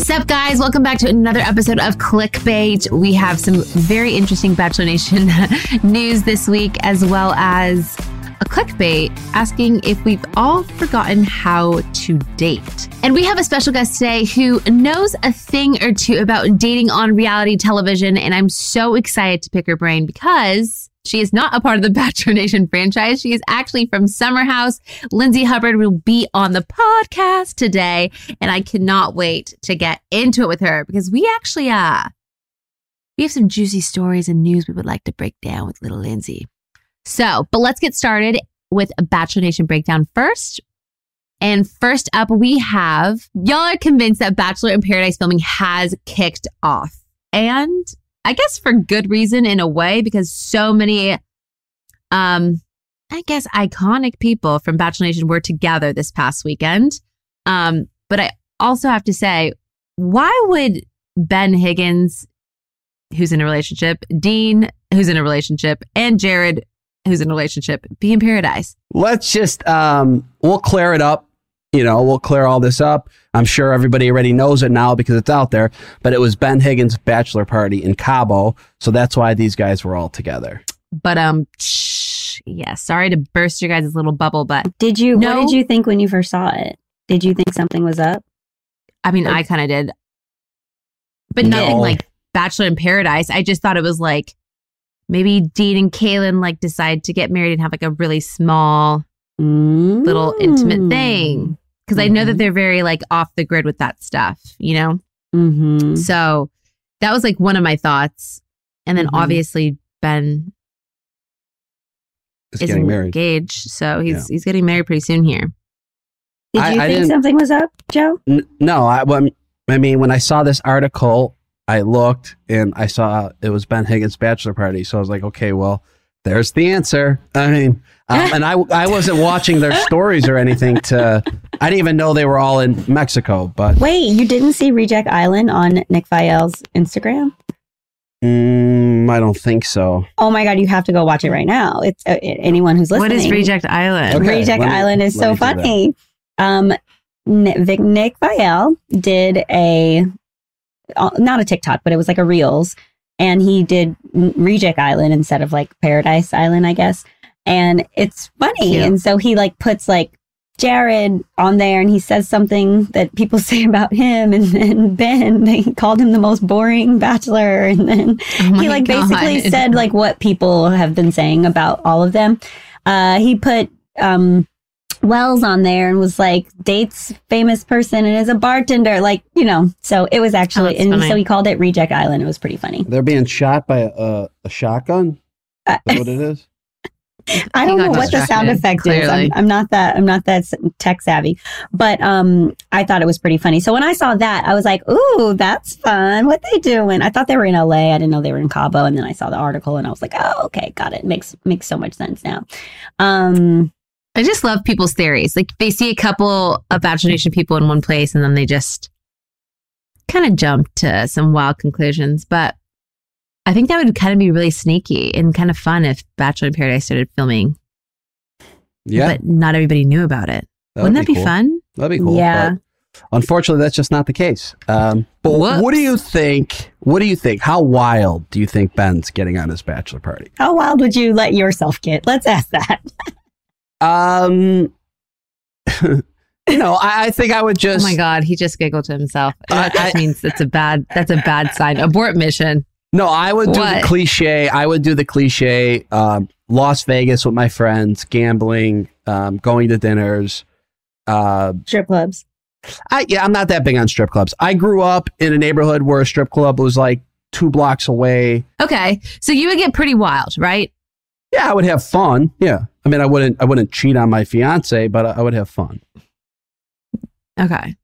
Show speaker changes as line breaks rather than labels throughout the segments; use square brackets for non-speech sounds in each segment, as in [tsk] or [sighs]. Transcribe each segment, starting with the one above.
Sup, guys? Welcome back to another episode of Clickbait. We have some very interesting Bachelor Nation [laughs] news this week, as well as a clickbait asking if we've all forgotten how to date. And we have a special guest today who knows a thing or two about dating on reality television. And I'm so excited to pick her brain because she is not a part of the [laughs] Bachelor Nation franchise. She is actually from Summer House. Lindsay Hubbard will be on the podcast today, and I cannot wait to get into it with her because we actually uh we have some juicy stories and news we would like to break down with little Lindsay. So, but let's get started with a Bachelor Nation breakdown first. And first up, we have y'all are convinced that Bachelor in Paradise filming has kicked off. And I guess for good reason in a way, because so many, um, I guess iconic people from Bachelor Nation were together this past weekend. Um, but I also have to say, why would Ben Higgins, who's in a relationship, Dean, who's in a relationship, and Jared, who's in a relationship, be in paradise?
Let's just um we'll clear it up. You know, we'll clear all this up. I'm sure everybody already knows it now because it's out there. But it was Ben Higgins' bachelor party in Cabo, so that's why these guys were all together.
But um, shh, yeah, sorry to burst your guys' little bubble, but
Did you?
No.
What did you think when you first saw it? Did you think something was up?
I mean, I kind of did, but
No.
nothing like Bachelor in Paradise. I just thought it was like maybe Dean and Caelynn like decide to get married and have like a really small, little intimate thing. Because I know that
Mhm.
they're very like off the grid with that stuff, you know.
Mm-hmm.
So that was like one of my thoughts, and then
Mhm.
obviously Ben
Is
is
getting married.
engaged, so he's he's getting married pretty soon here.
Did
I-
you
I
think
didn't-
something was up, Joe?
N- no, I, well, I mean, when I saw this article, I looked and I saw it was Ben Higgins' bachelor party. So I was like, okay, well, there's the answer. I mean, um, and I, I wasn't watching their [laughs] stories or anything to, I didn't even know they were all in Mexico, but
Wait, you didn't see Reject Island on Nick Viall's Instagram?
mm, I don't think so.
Oh my god, you have to go watch it right now. It's uh, anyone who's listening.
What is Reject Island?
Okay,
Reject
me-
Island is so
me do that.
funny. Um, Nick, Vic, Nick Viall did a uh, not a TikTok, but it was like a Reels, and he did Reject Island instead of like Paradise Island, I guess. And it's funny,
Cute.
and so he like puts like Jared on there, and he says something that people [laughs] say about him, and then Ben [laughs] he called him the most boring bachelor, and then
Oh
he like
God.
basically said like what people have been saying about all of them. Uh, he put um, Wells on there and was like dates famous person and is a bartender, like you know. So it was actually,
that's
and
funny.
so he called it Reject Island. It was pretty funny.
They're being shot by a, a, a shotgun.
Uh,
Is that what it is?
I don't know what the sound effect is. I'm, I'm not that I'm not that tech savvy, but um, I thought it was pretty funny. So when I saw that, I was like, "Ooh, that's fun! What they doing?" I thought they were in LA. I didn't know they were in Cabo, and then I saw the article, and I was like, "Oh, okay, got it. Makes makes so much sense now." Um,
I just love people's theories. Like they see a couple of Bachelor Nation people in one place and then they just kind of jump to some wild conclusions. But I think that would kind of be really sneaky and kind of fun if Bachelor in Paradise started filming,
Yeah.
but not everybody knew about it.
that
Wouldn't
would
that be
cool.
fun?
That'd be cool.
Yeah.
Unfortunately, that's just not the case. Um, but
Whoops.
what do you think? What do you think? How wild do you think Ben's getting on his bachelor party?
how wild would you let yourself get? Let's ask that.
Um, [laughs] you know, I, I think I would just.
Oh my God, he just giggled to himself. That
I-
just means that's a bad that's a bad sign. Abort mission.
No, I would do
What?
the cliche. I would do the cliche. Um, Las Vegas with my friends, gambling, um, going to dinners. Uh,
Strip clubs.
I yeah, I'm not that big on strip clubs. I grew up in a neighborhood where a strip club was like two blocks away.
Okay. So you would get pretty wild, right?
Yeah, I would have fun. Yeah, I mean, I wouldn't. I wouldn't cheat on my fiance, but I, I would have fun.
Okay.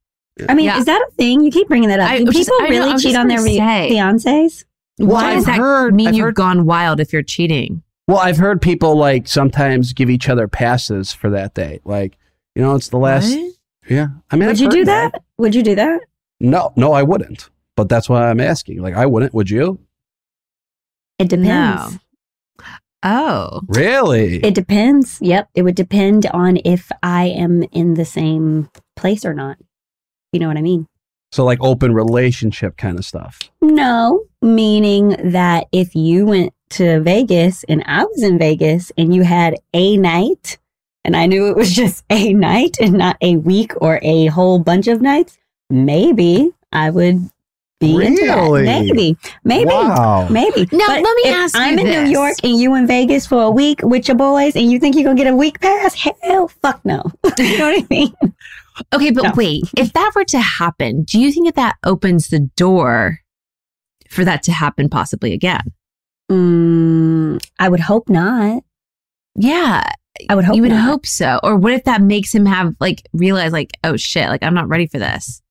I mean,
Yeah.
is that a thing? You keep bringing that up.
I
Do
was just-
people
I
really
was
cheat on their
gonna
re- fiancés?
Well,
Why does
I've
that
heard-
mean
I've
you've
heard-
gone wild if you're cheating?
Well, I've heard people like sometimes give each other passes for that day. Like, you know, it's the last.
What?
Yeah, I mean,
Would
I've
you
heard
do that? Would you do that?
No, no, I wouldn't. But that's why I'm asking. Like, I wouldn't. Would you?
It depends.
No. Oh.
Really?
It depends. Yep. It would depend on if I am in the same place or not. You know what I mean?
So like open relationship kind of stuff.
No, meaning that if you went to Vegas and I was in Vegas and you had a night and I knew it was [laughs] just a night and not a week or a whole bunch of nights, maybe I would be into that.
Really?
Maybe, maybe,
Wow.
maybe.
Now,
But
let me
if
ask you
I'm in
this.
New York and you in Vegas for a week with your boys and you think you're gonna get a week pass? Hell, fuck no. [laughs] you know what I mean?
Okay, but
No.
wait, if that were to happen, do you think that that opens the door for that to happen possibly again?
Mm, I would hope not.
Yeah,
I would hope
you would
not.
hope so. Or what if that makes him have like realize like, oh shit, like I'm not ready for this.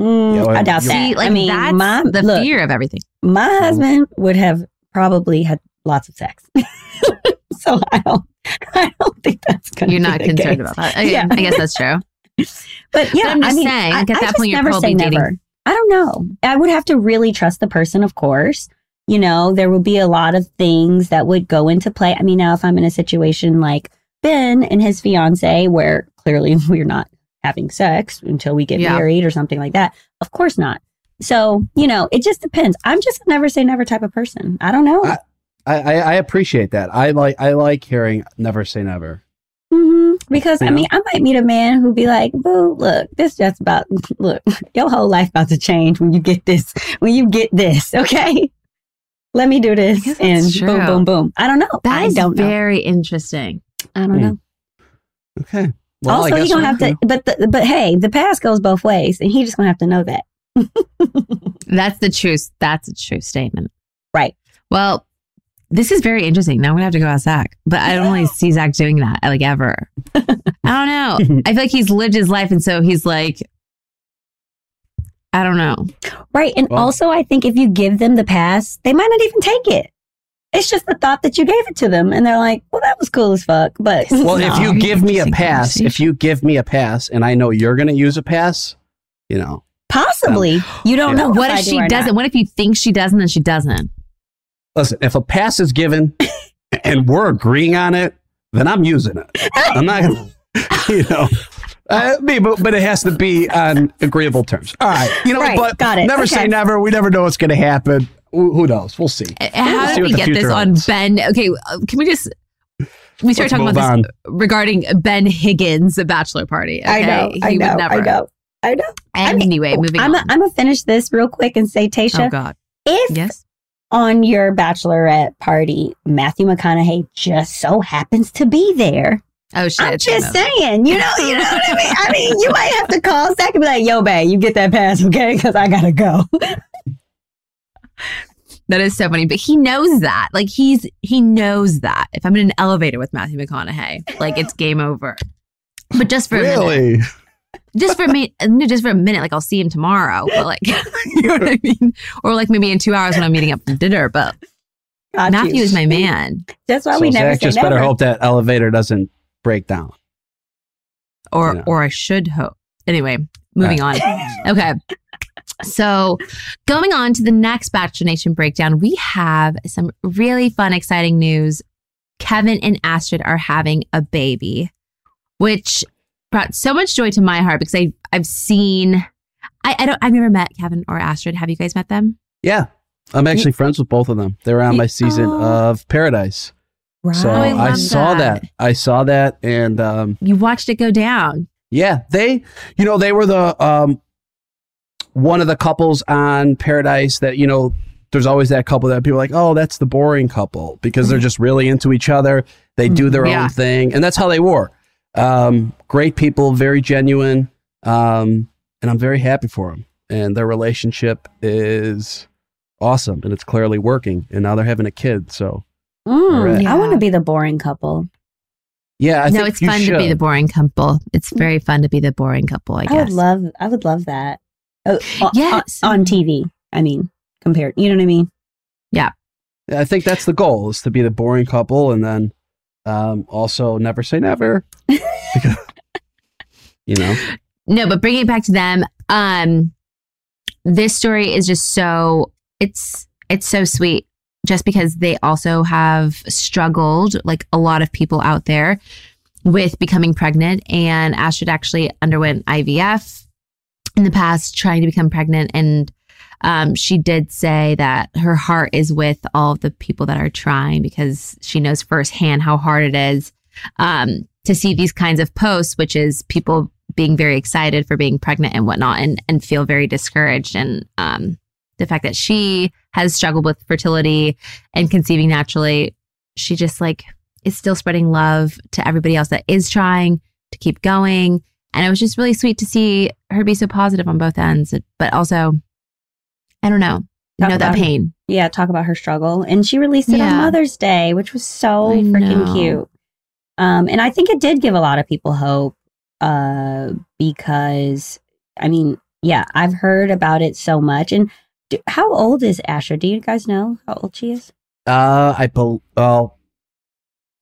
Mm,
Yeah, well,
I doubt
you-
that.
See, like
I mean,
that's
my,
the
look,
fear of everything.
my husband would have probably had lots of sex. [laughs] so I don't, I don't think that's going to
You're not
be the
concerned
case.
about that. Okay,
Yeah.
I guess that's true.
But yeah,
I'm just
I mean,
saying,
I,
at that
just
point, you're
never
probably
say
dating-
never. I don't know. I would have to really trust the person, of course. You know, there would be a lot of things that would go into play. I mean, now if I'm in a situation like Ben and his fiance, where clearly [laughs] we're not having sex until we get
Yeah.
married or something like that, of course not. So, you know, it just depends. I'm just a never say never type of person. I don't know.
I- I, I, I appreciate that. I like I like hearing never say never.
hmm Because I
know?
mean, I might meet a man who be like, "Boo, look, this just about look, your whole life about to change when you get this. When you get this, okay? Let me do this, and
true.
boom, boom, boom. I don't know.
That
I don't know.
very interesting.
I don't
Hmm.
know.
Okay. Well,
also, you
guess
don't have to. But the, but hey, the past goes both ways, and he just gonna have to know that. [laughs]
That's the truth. That's a true statement.
Right.
Well, this is very interesting. Now I'm gonna have to go ask Zach, but I don't really see Zach doing that like ever. [laughs] I don't know. [laughs] I feel like he's lived his life, and so he's like, I don't know.
Right, and
Well-
also, I think if you give them the pass, they might not even take it. It's just the thought that you gave it to them, and they're like, "Well, that was cool as fuck." But
Well, if you give me a pass, if you give me a pass, and I know you're going to use a pass, you know,
possibly um, you don't
Yeah.
know
What if
do
she
or not.
doesn't? What if you think she doesn't and then she doesn't?
Listen, if a pass is given [coughs] and we're agreeing on it, then I'm using it. I'm not going [laughs] to, you know. I mean, but, but it has to be on agreeable terms. All right, you know,
Right,
but
got it.
never
Okay.
say never. We never know what's going to happen. Who, who knows? We'll see.
Uh, How
We'll
did
what
we get this on
holds.
Ben? Okay, uh, can we just we started
Let's
talking about
on.
this regarding Ben Higgins' bachelor party? Okay?
I know, I
He would
know,
never.
I know, I know. I mean,
Anyway, moving
I'm
on.
I'm gonna finish this real quick and say,
Tayshia.
oh
God,
if
yes.
On your bachelorette party Matthew McConaughey just so happens to be there,
Oh shit!
I'm just saying, you know, you know what I mean. I mean, you might have to call Zach and be like, "Yo, babe, you get that pass, okay? Because I gotta go." [laughs]
That is so funny, but he knows that. Like he's he knows that. If I'm in an elevator with Matthew McConaughey, like it's game over. But just for a minute,
Really?
Just for a minute, [laughs] no, just for a minute, like I'll see him tomorrow. But like, [laughs] you know what I mean? Or like maybe in two hours when I'm meeting up for dinner. But
Got
Matthew
you.
is my man.
That's why
So
we never
Zach
say
just
never.
better hope that elevator doesn't break down.
or
Yeah.
or I should hope. Anyway, moving on. [laughs] Okay. So, going on to the next Bachelor Nation breakdown, we have some really fun, exciting news. Kevin and Astrid are having a baby, which brought so much joy to my heart because I I've seen I, I don't I've never met Kevin or Astrid. Have you guys met them?
Yeah. I'm actually friends with both of them. They were on my season
Oh.
of Paradise.
Right.
So
Oh, I
I, saw
that.
that. I saw that. And um,
You watched it go down.
yeah, they, you know, they were the um, one of the couples on Paradise that, you know, there's always that couple that people are like, oh, that's the boring couple because they're just really into each other. They do their
Yeah.
own thing. And that's how they were. Um, great people, very genuine. Um, and I'm very happy for them. And their relationship is awesome and it's clearly working. And now they're having a kid. So,
Mm,
Right.
I want to be the boring couple.
yeah, I
no,
think
it's
you
fun to be the boring couple. It's very fun to be the boring couple, I
I,
guess.
would love. I would love that. Oh,
Yes.
on, on TV. I mean, compared. You know what I mean?
Yeah, I think that's the goal is to be the boring couple and then um, also never say never. [laughs] you know,
No, but bringing it back to them, um, this story is just so it's it's so sweet. Just because they also have struggled, like a lot of people out there, with becoming pregnant, and Astrid actually underwent IVF. in the past trying to become pregnant. And um, she did say that her heart is with all of the people that are trying because she knows firsthand how hard it is um, to see these kinds of posts, which is people being very excited for being pregnant and whatnot and, and feel very discouraged. And um, the fact that she has struggled with fertility and conceiving naturally, she just like is still spreading love to everybody else that is trying to keep going. And it was just really sweet to see her be so positive on both ends, but also, I don't know, you
Talk
know that
about it.
pain.
Yeah, talk about her struggle. And she released it
Yeah.
on Mother's Day, which was so
I
freaking
know.
cute. Um, and I think it did give a lot of people hope uh, because, I mean, yeah, I've heard about it so much. And do, how old is Asher? Do you guys know how old she is?
Uh, I believe, well,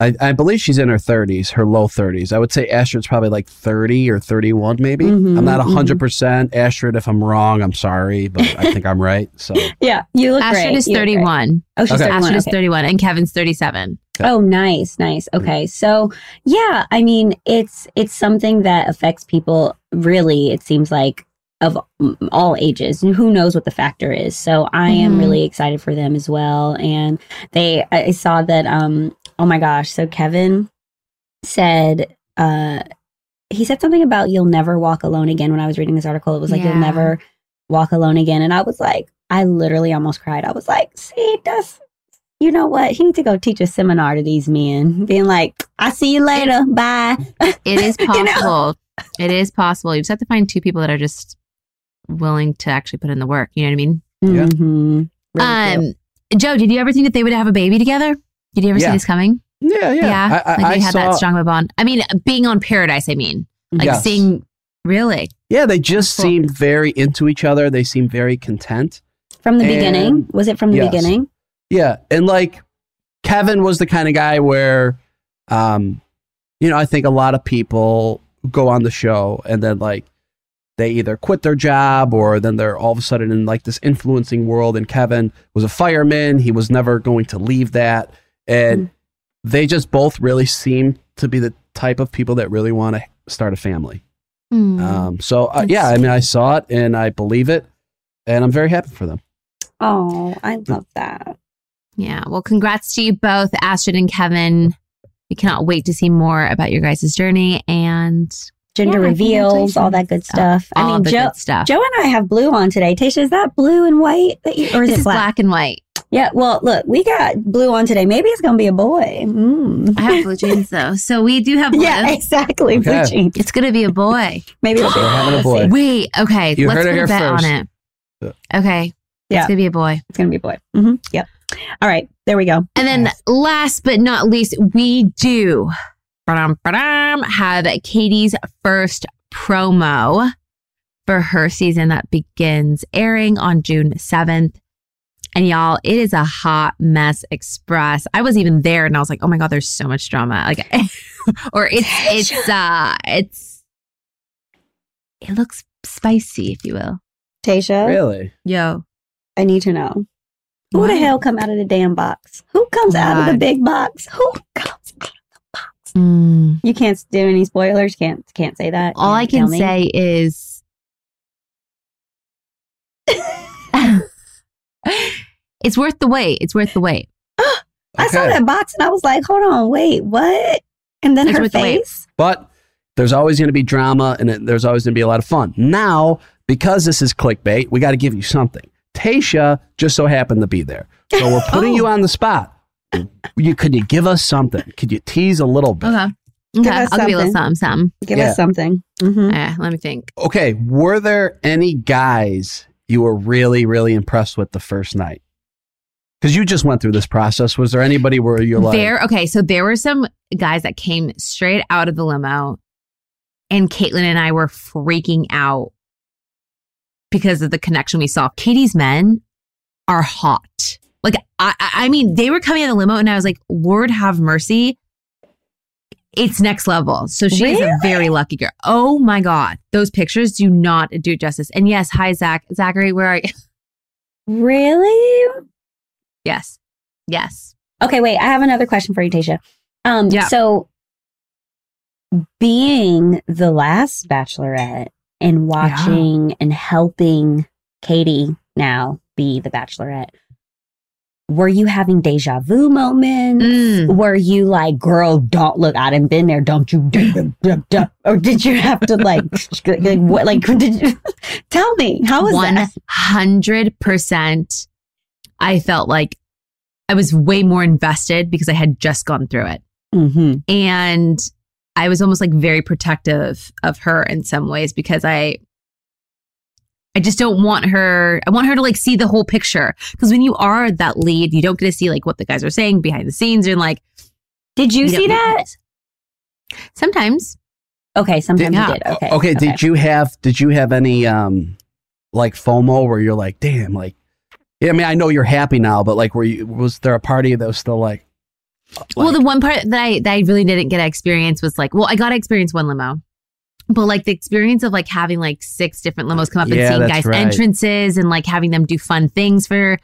I, I believe she's in her 30s, her low 30s. I would say Astrid's probably like 30 or 31, maybe.
Mhm,
I'm not
mhm.
100%. Astrid, if I'm wrong, I'm sorry, but I think I'm right. So, [laughs]
Yeah, you look
Astrid
great.
is
You look great.
31.
Oh, she's
Okay.
31.
Astrid is 31 and Kevin's 37.
Oh, nice, nice. Okay, so yeah, I mean, it's it's something that affects people. Really, it seems like of mm, all ages, and who knows what the factor is. So I am
Mhm.
really excited for them as well. And they, I I saw that. Um, oh my gosh! So Kevin said, uh, he said something about you'll never walk alone again. When I was reading this article, it was like
Yeah.
you'll never walk alone again, and I was like, I literally almost cried. I was like, see, that's you know what? He needs to go teach a seminar to these men, being like, "I see you later, bye." [laughs]
It is
You know?
possible. It is possible. You just have to find two people that are just willing to actually put in the work. You know what I mean?
Yeah.
Mhm. Really cute.
um, Joe, did you ever think that they would have a baby together? Did you ever
Yeah.
see this coming?
yeah, yeah. I, I,
like
I
they had
saw,
that strong of a bond. I mean, being on Paradise. I mean, like
Yes.
seeing really.
Yeah, they just
Cool.
seemed very into each other. They seemed very content.
from the
and-
beginning, was it from the
Yes.
beginning?
Yeah, and like Kevin was the kind of guy where, um, you know, I think a lot of people go on the show and then like they either quit their job or then they're all of a sudden in like this influencing world. And Kevin was a fireman; he was never going to leave that, and they just both really seem to be the type of people that really want to start a family.
Hmm.
Um, so uh, yeah, I mean, I saw it and I believe it, and I'm very happy for them.
Oh, I love that.
yeah. Well, congrats to you both, Astrid and Kevin. We cannot wait to see more about your guys' journey and
Gender
Yeah,
reveals, all that good
congratulations.
stuff. I mean,
the
Joe,
good stuff.
Joe and I have blue on today. Tasha, is that blue and white, that you, or is
this
it
is
black?
black and white.
Yeah. Well, look, we got blue on today. Maybe it's gonna be a boy. Mm.
I have blue jeans though, so we do have blue.
Yeah, exactly. Blue jeans.
It's gonna be a boy.
Maybe it'll be
We're having a boy.
Wait, okay.
You
let's
heard it
put
here
a bet
first.
on it. Okay.
Yeah.
It's gonna be a boy.
It's gonna be a boy. hmm Yep. All right. There we go.
And then last but not least, we do ba-dum, ba-dum, have Katie's first promo for her season that begins airing on June 7th. And y'all, it is a hot mess express. I was even there and I was like, oh my God, there's so much drama. Like, [laughs] or it's, it's, uh, it's, it looks spicy, if you will.
Tayshia,
Really?
Yo.
I need to know. Who the hell come out of the damn box? Who comes out of the big box? Who comes out of the box?
Mm.
You can't do any spoilers. Can't can't say that.
All I
Can't
can say is [laughs] [laughs] it's worth the wait. It's worth the wait. [gasps]
I saw that box and I was like, hold on, wait, what? And then
It's
her
worth the
face.
But there's always going to be drama and it, there's always going to be a lot of fun. Now, because this is clickbait, we got to give you something. Tayshia just so happened to be there. So we're putting [laughs]
Oh.
you on the spot. You, could you give us something? Could you tease a little bit?
Okay.
Give
Okay.
us
I'll give you a little something, something.
Give
Yeah.
us something. hmm
Yeah, let me think.
Okay. Were there any guys you were really, really impressed with the first night? Because you just went through this process. Was there anybody where you're like,
there, okay, so there were some guys that came straight out of the limo, and Kaitlyn and I were freaking out because of the connection we saw. Katie's men are hot. Like, I, I I mean, they were coming out of the limo, and I was like, Lord have mercy. It's next level. So she is a very lucky girl. Oh my God. Those pictures do not do justice. And yes, hi, Zach. Zachary, where are you?
Really?
Yes. Yes.
Okay, wait. I have another question for you, Tayshia. Um,
Yeah.
So, being the last Bachelorette and watching and helping Katie now be the bachelorette, were you having deja vu moments?
Mm.
Were you like, girl, don't look, I done been there, don't you? Or did you have to like, [laughs] like what, like, [laughs] did you tell me, how was
One
that?
hundred percent. I felt like I was way more invested because I had just gone through it.
Mm-hmm.
and I was almost like very protective of her in some ways because I I just don't want her I want her to like see the whole picture because when you are that lead you don't get to see like what the guys are saying behind the scenes and like
Did you
you
see
don't-
that?
sometimes
Okay, sometimes
Yeah.
you did. Okay.
Okay, did you have did you have any um like FOMO where you're like, damn, like yeah, I mean, I know you're happy now, but like, were you was there a party that was still like,
well the one part that I that I really didn't get to experience was like well I got to experience one limo. But like the experience of like having like six different limos come up and seeing guys
right.
entrances and like having them do fun things for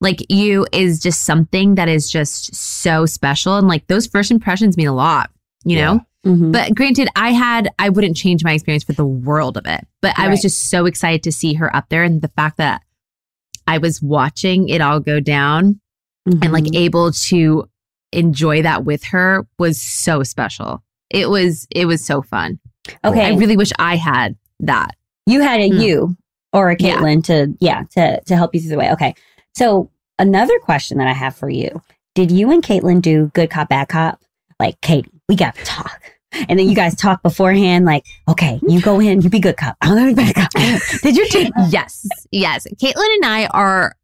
like you is just something that is just so special. And like those first impressions mean a lot you know?
Mhm.
but granted i had i wouldn't change my experience for the world of it. But i was just so excited to see her up there and the fact that i was watching it all go down and like
Mhm.
able to enjoy that with her was so special it was it was so fun
okay,
i really wish i had that
you had a
Hmm.
you or a
Yeah.
Kaitlyn to yeah to to help you through the way. Okay, so another question that I have for you: Did you and Kaitlyn do good cop bad cop? Like Katie, we got to talk. And then you guys talk beforehand, like, okay, you go in, you be good cop. I'm gonna be bad cop. Did you do
yes yes kaitlyn and i are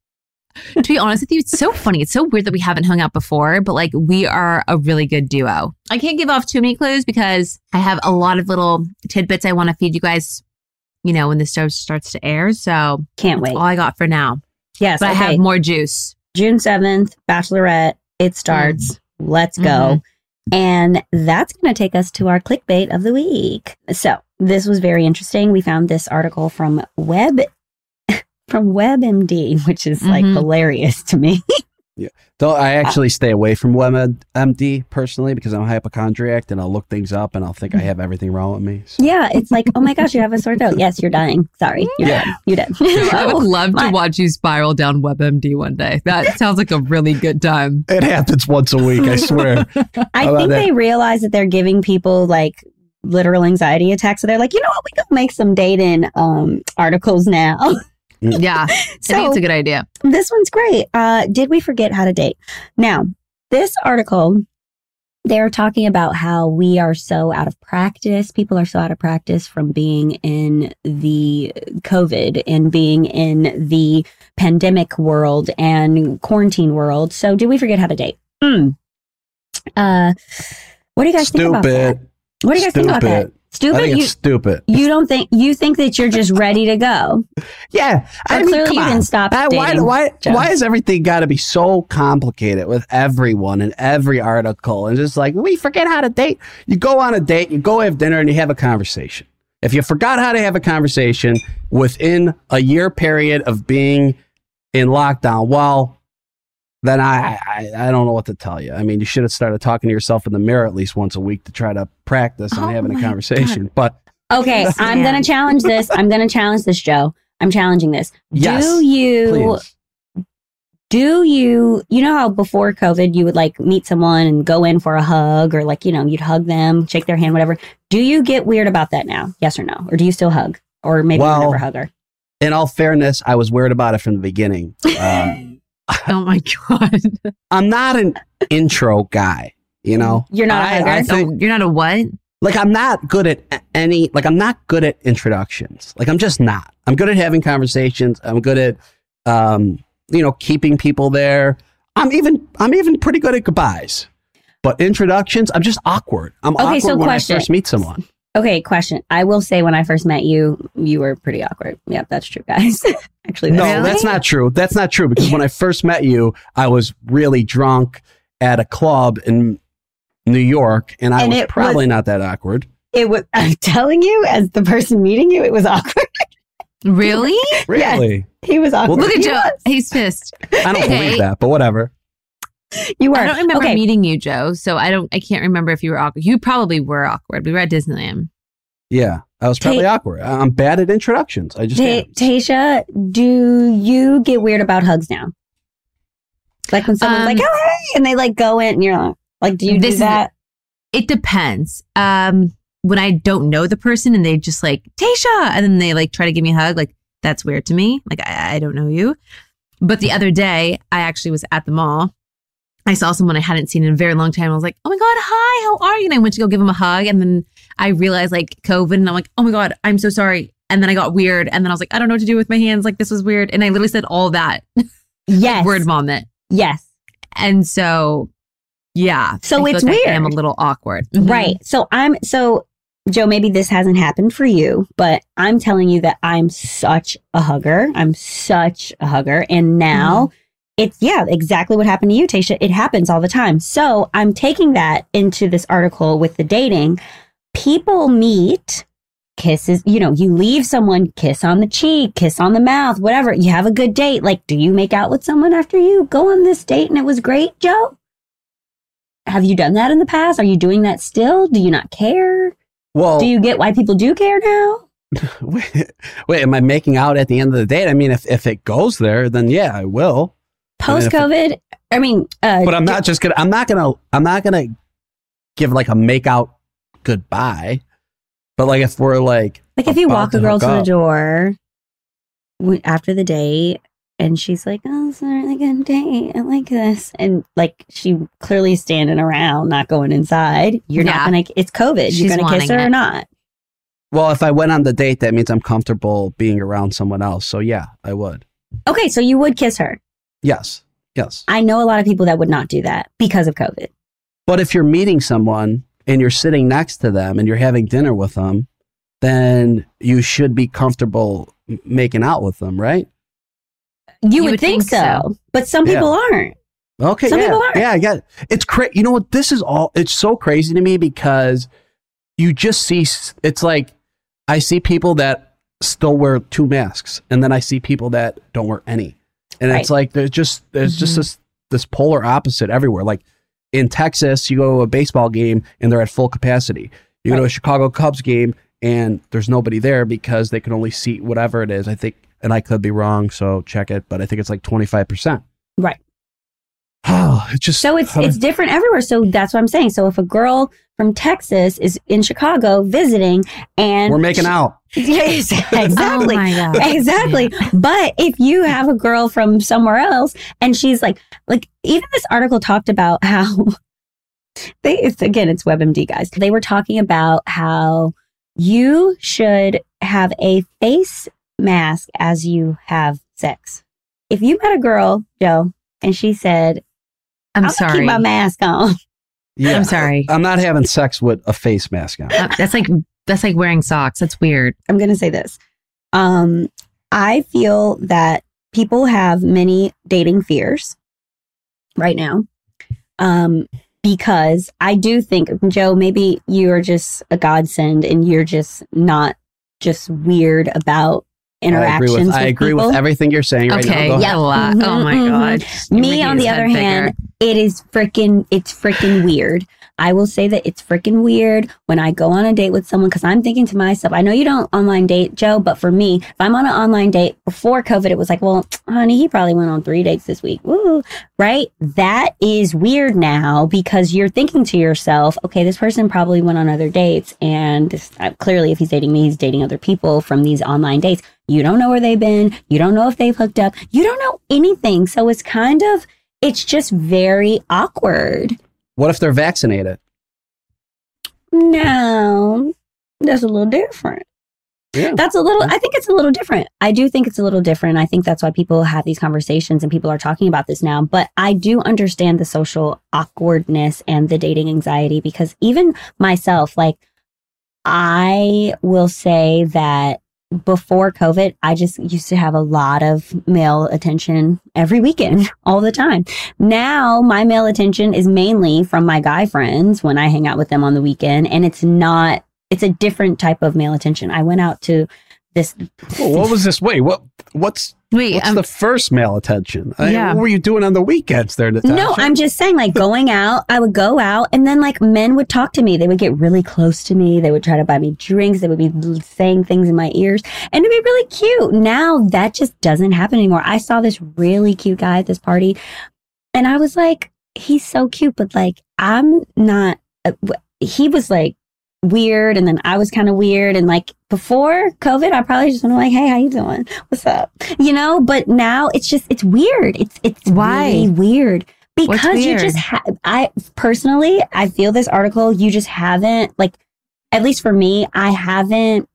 to be honest with you it's so funny it's so weird that we haven't hung out before but like we are a really good duo i can't give off too many clues because i have a lot of little tidbits i want to feed you guys you know when the show starts to air so
Can't
that's
wait.
all i got for now
Yes,
but i have more juice
June 7th, Bachelorette. It starts.
Mm-hmm.
Let's go. And that's going to take us to our clickbait of the week. So, this was very interesting. We found this article from Web [laughs] from WebMD, which is like
Mhm.
hilarious to me. [laughs]
Though I actually stay away from WebMD personally because I'm a hypochondriac and I'll look things up and I'll think I have everything wrong with me. So-
yeah, it's like, "Oh my gosh, you have a sore throat." Yes, you're dying. Sorry. You're
Yeah.
dead. You're dead. [laughs]
I would [laughs] love
my-
to watch you spiral down WebMD one day. That sounds like a really good time.
It happens once a week, I swear. [laughs]
I think
that?
they realize that they're giving people like literal anxiety attacks. So they're like, "You know what? We can make some dating um articles now."
Yeah, I think it's a good idea.
this one's great. Uh, did we forget how to date? Now, this article, they're talking about how we are so out of practice. People are so out of practice from being in the COVID and being in the pandemic world and quarantine world. So, did we forget how to date? Hmm. Uh, what do you guys think about that? What do you guys think about that?
Stupid. I
You
stupid.
you don't think you think that you're just ready to go?
Yeah. I mean,
clearly
come
you
on.
didn't stop
Uh, why,
dating,
why,
Joe.
why has everything got to be so complicated with everyone and every article? And just like, we forget how to date. You go on a date, you go have dinner, and you have a conversation. If you forgot how to have a conversation within a year period of being in lockdown, well, then I, I, I don't know what to tell you. I mean, you should have started talking to yourself in the mirror at least once a week to try to practice on
Oh
having a conversation. But
Okay, [laughs] I'm
Yeah.
going to challenge this. I'm going to challenge this, Joe. I'm challenging this.
Yes,
do you
please.
do you you know how before COVID you would like meet someone and go in for a hug or like you know you'd hug them, shake their hand, whatever. Do you get weird about that now? Yes or no? Or do you still hug? Or maybe you
Well,
never hug her?
in all fairness, I was weird about it from the beginning. [laughs] Um, [laughs]
Oh my god!
I'm not an intro guy, you know.
You're not a
I-
hugger?
I
So
think,
you're not a what?
like I'm not good at any like I'm not good at introductions. Like I'm just not. I'm good at having conversations. I'm good at um, you know, keeping people there. I'm even I'm even pretty good at goodbyes. But introductions, I'm just awkward. I'm
Okay,
awkward
so
when
question.
I first meet someone.
Okay, question. I will say when I first met you, you were pretty awkward. Yep, that's true, guys. [laughs] Actually,
No,
that's
Really?
that's not true. That's not true because when I first met you, I was really drunk at a club in New York, and I
And
was probably
was-
not that awkward.
it was. [laughs] I'm telling you, as the person meeting you, it was awkward.
Really? [laughs]
Really?
he was awkward.
Look at
He
Joe.
was.
He's pissed.
I don't
Okay.
believe that, but whatever. [laughs]
You were.
I don't remember
okay.
meeting you, Joe. So I don't. I can't remember if you were awkward. You probably were awkward. We were at Disneyland.
Yeah. I was probably
Ta-
awkward. I- I'm bad at introductions. I just
Ta- Tasha, do you get weird about hugs now? Like when someone's
Um,
like, "Oh hey," and they like go in, and you're like, like, do you
This
do
is-
that?
It depends. Um, when I don't know the person and they just like Tasha, and then they like try to give me a hug, like that's weird to me. Like I, I don't know you. But the other day, I actually was at the mall. I saw someone I hadn't seen in a very long time. I was like, "Oh my god, hi, how are you?" And I went to go give him a hug, and then I realized like COVID, and I'm like, "Oh my god, I'm so sorry." And then I got weird, and then I was like, "I don't know what to do with my hands. Like this was weird." And I literally said all that [laughs]
Yes,
word vomit.
yes,
And so, yeah.
So it's
like I am a little awkward. Mhm.
right. So I'm so Joe. Maybe this hasn't happened for you, but I'm telling you that I'm such a hugger. I'm such a hugger, and now. It's yeah, exactly what happened to you, Tasha. It happens all the time. So I'm taking that into this article with the dating. People meet, kisses, you know, you leave someone, kiss on the cheek, kiss on the mouth, whatever. You have a good date. Like, do you make out with someone after you go on this date and it was great, Joe? Have you done that in the past? Are you doing that still? Do you not care?
Well,
Do you get why people do care now? [laughs]
wait, wait, am I making out at the end of the date? I mean, if, if it goes there, then yeah, I will. I mean, if
Post COVID, I mean, uh,
But I'm not just gonna. I'm not gonna. I'm not gonna give like a make out goodbye. But like if we're like,
Like if you walk a girl to the
up.
door w- after the date and she's like, "Oh, it's a really a good date. I like this," and like she clearly standing around, not going inside. You're
Yeah.
not gonna. It's COVID.
She's
You're gonna kiss
wanting
her or not?
well, if I went on the date, that means I'm comfortable being around someone else. So yeah, I would.
Okay, so you would kiss her.
Yes, yes.
I know a lot of people that would not do that because of COVID.
But if you're meeting someone and you're sitting next to them and you're having dinner with them, then you should be comfortable making out with them, right?
You, would, think, so, but some
Yeah.
people aren't.
Okay.
Some
yeah,
people aren't.
Yeah, I get it. It's crazy. You know what? This is all, it's so crazy to me because you just see, it's like I see people that still wear two masks and then I see people that don't wear any. And it's like there's just, there's just
Mhm.
this, this polar opposite everywhere. Like in Texas, you go to a baseball game and they're at full capacity. You go to a Chicago Cubs game and there's nobody there because they can only seat whatever it is. I think, and I could be wrong, so check it, but I think it's like 25%.
Right.
Oh, it's just
So it's it's different everywhere. So that's what I'm saying. So if a girl from Texas is in Chicago visiting and
we're making out. [laughs]
Yes, [laughs] oh exactly.
Oh my God. [laughs]
Exactly. But if you have a girl from somewhere else and she's like, like even this article talked about how they, it's again, it's WebMD guys. They were talking about how you should have a face mask as you have sex. If you met a girl, Joe, and she said,
I'm
"I'll
sorry.
keep my mask on," [laughs]
Yeah.
I'm sorry.
I'm not having sex with a face mask on.
Uh, that's like that's like wearing socks. That's weird.
I'm going to say this. Um, I feel that people have many dating fears right now. Um, because I do think, Joe, maybe you're just a godsend and you're just not just weird about
I agree
interactions.
with, I agree with everything you're saying right
okay.
now. Go
yeah.
A lot.
Mhm,
oh my
mhm.
god.
Me, on the
head
other
bigger.
hand, it is freaking, it's freaking weird. I will say that it's freaking weird when I go on a date with someone because I'm thinking to myself, I know you don't online date, Joe, but for me, if I'm on an online date before COVID, it was like, well, [tsk] honey, he probably went on three dates this week. Woo, right? That is weird now because you're thinking to yourself, okay, this person probably went on other dates. And this, uh, clearly, if he's dating me, he's dating other people from these online dates. You don't know where they've been. You don't know if they've hooked up. You don't know anything. So it's kind of, it's just very awkward.
What if they're vaccinated?
No, that's a little different.
Yeah.
That's a little, I think it's a little different. I do think it's a little different. I think that's why people have these conversations and people are talking about this now. But I do understand the social awkwardness and the dating anxiety because even myself, like, I will say that before COVID, I just used to have a lot of male attention every weekend, [laughs] all the time. Now my male attention is mainly from my guy friends when I hang out with them on the weekend. And it's not, it's a different type of male attention. I went out to this
what was this? Wait, what? What's
Wait,
what's
um,
the first male attention? I-
Yeah.
what were you doing on the weekends there, Natasha?
No, I'm just saying, like going out, I would go out and then like men would talk to me. They would get really close to me. They would try to buy me drinks. They would be saying things in my ears and it'd be really cute. Now that just doesn't happen anymore. I saw this really cute guy at this party and I was like, he's so cute, but like, I'm not, uh, he was like weird and then I was kind of weird. And like before COVID, I probably just went like, Hey, how you doing? What's up? You know, but now it's just, it's weird. It's, it's
Why?
really weird because you just ha- I personally I feel this article you just haven't like at least for me I haven't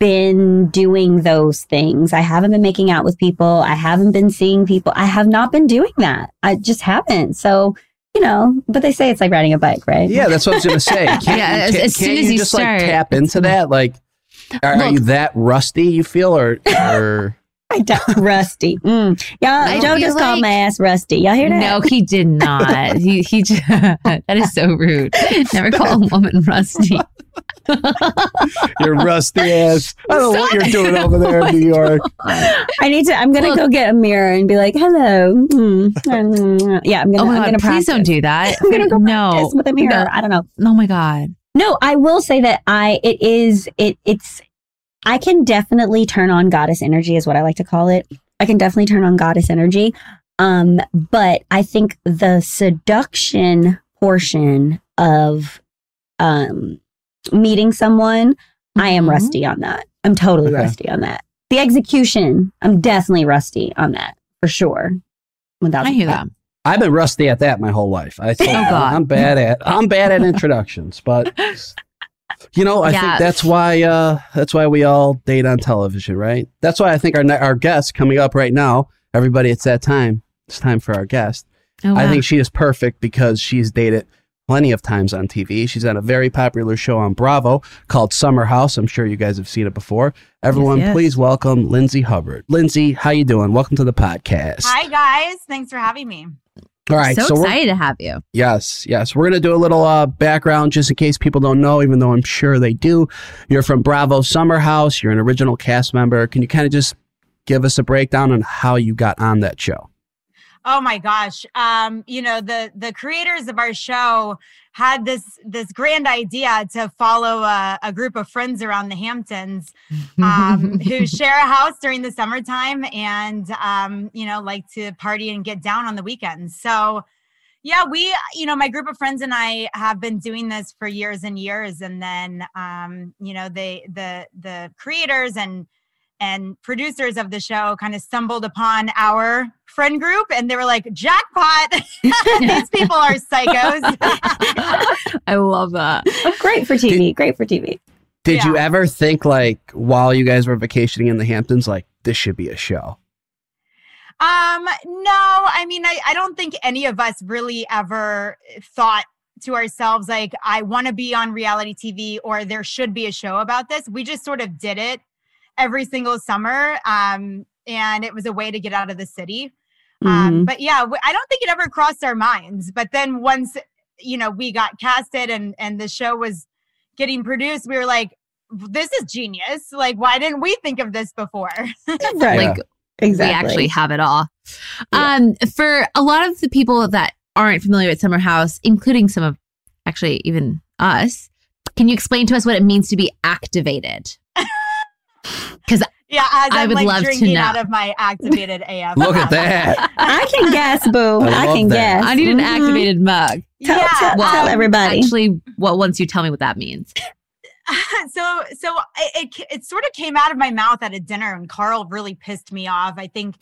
been doing those things. I haven't been making out with people. I haven't been seeing people. I have not been doing that. I just haven't. So, you know, but they say it's like riding a bike, right?
Yeah, that's what I was gonna say. [laughs] Can't,
Yeah,
you-
as-
can't-
as soon
can't
as you
just
start,
like tap into that. Like, are, are you that rusty? You feel or or
I don't- [laughs] rusty. Mm. Y'all,
I
Joe
feel
just called my ass rusty. Y'all hear that?
No, he did not. [laughs] he he. j- [laughs] that is so rude. Never call a woman rusty.
your rusty ass? I don't know what you're doing over there in New York.
I need to. I'm gonna
Look.
go get a mirror and be like, "Hello." Mm. Mm. Yeah, I'm gonna.
Oh my
I'm
god!
gonna
Please don't do that.
I'm gonna go
no.
practice with a mirror.
No.
I don't know.
Oh my god.
No, I will say that I it is it it's I can definitely turn on goddess energy is what I like to call it. I can definitely turn on goddess energy. Um but I think the seduction portion of um meeting someone, I am
Mhm.
rusty on that. I'm totally
Okay.
rusty on that. The execution, I'm definitely rusty on that for sure. Without
I hear that.
I've been rusty at that my whole life. I told [laughs]
Oh, God.
I'm bad at I'm bad at [laughs] introductions, but [laughs] you know, I
Yeah.
think that's why uh that's why we all date on television, right? That's why I think our our guest coming up right now, everybody it's that time. It's time for our guest.
Oh,
I think she is perfect because she's dated plenty of times on TV. She's on a very popular show on Bravo called Summer House. I'm sure you guys have seen it before. Everyone,
yes.
please welcome Lindsay Hubbard. Lindsay, how you doing? Welcome to the podcast.
Hi guys, thanks for having me.
All right,
so,
so,
excited to have you.
yes, yes, we're gonna do a little uh, background just in case people don't know, even though I'm sure they do. You're from Bravo Summer House. You're an original cast member. Can you kind of just give us a breakdown on how you got on that show?
Oh my gosh. Um, you know, the the creators of our show had this this grand idea to follow a, a group of friends around the Hamptons um, [laughs] who share a house during the summertime and um, you know, like to party and get down on the weekends. So yeah, we, you know, my group of friends and I have been doing this for years and years. And then um, you know, they the the creators and and producers of the show kind of stumbled upon our friend group and they were like, jackpot, [laughs] these people are psychos. [laughs]
I love that.
Great for TV. Great for TV.
Did you ever think like while you guys were vacationing in the Hamptons, like this should be a show?
Um, no, I mean, I, I don't think any of us really ever thought to ourselves, like, I want to be on reality TV or there should be a show about this. We just sort of did it every single summer. Um, and it was a way to get out of the city. Um,
Mhm.
but yeah, I don't think it ever crossed our minds. But then once, you know, we got casted and, and the show was getting produced, we were like, this is genius. Like, why didn't we think of this before? [laughs]
right.
Like
exactly.
we actually have it all.
Yeah.
Um, for a lot of the people that aren't familiar with Summer House, including some of actually even us, can you explain to us what it means to be activated?
Because yeah, as
I
I'm
would
like
love to
drinking
know.
out of my activated [laughs] AF.
Look at that.
I can guess, boo.
I
I, can
that.
guess.
I need an
Mhm.
activated mug.
Tell,
yeah.
tell,
Well,
tell everybody.
Actually, well, once you tell me what that means. [laughs]
so so it, it it sort of came out of my mouth at a dinner, and Carl really pissed me off. I think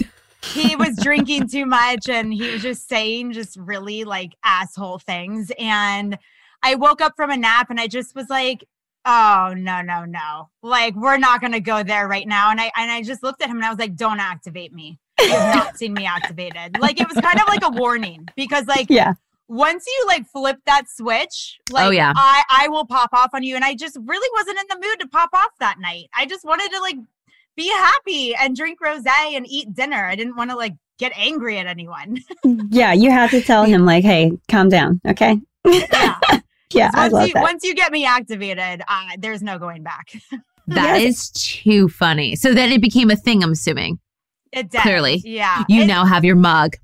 he was drinking too much, and he was just saying just really like asshole things. And I woke up from a nap, and I just was like. Oh no no no! Like we're not gonna go there right now. And I and I just looked at him and I was like, "Don't activate me. You have not [laughs] seen me activated." Like it was kind of like a warning because like
yeah.
once you like flip that switch, oh, like
Oh, yeah.
I I will pop off on you. And I just really wasn't in the mood to pop off that night. I just wanted to like be happy and drink rosé and eat dinner. I didn't want to like get angry at anyone.
Yeah. You have to tell him, like, hey, calm down. Okay.
yeah.
Yeah. I
once
love
you
that.
once you get me activated, uh, there's no going back. [laughs]
That is too funny. So then it became a thing, I'm assuming.
It did.
Clearly.
Yeah.
You
It-
now have your mug.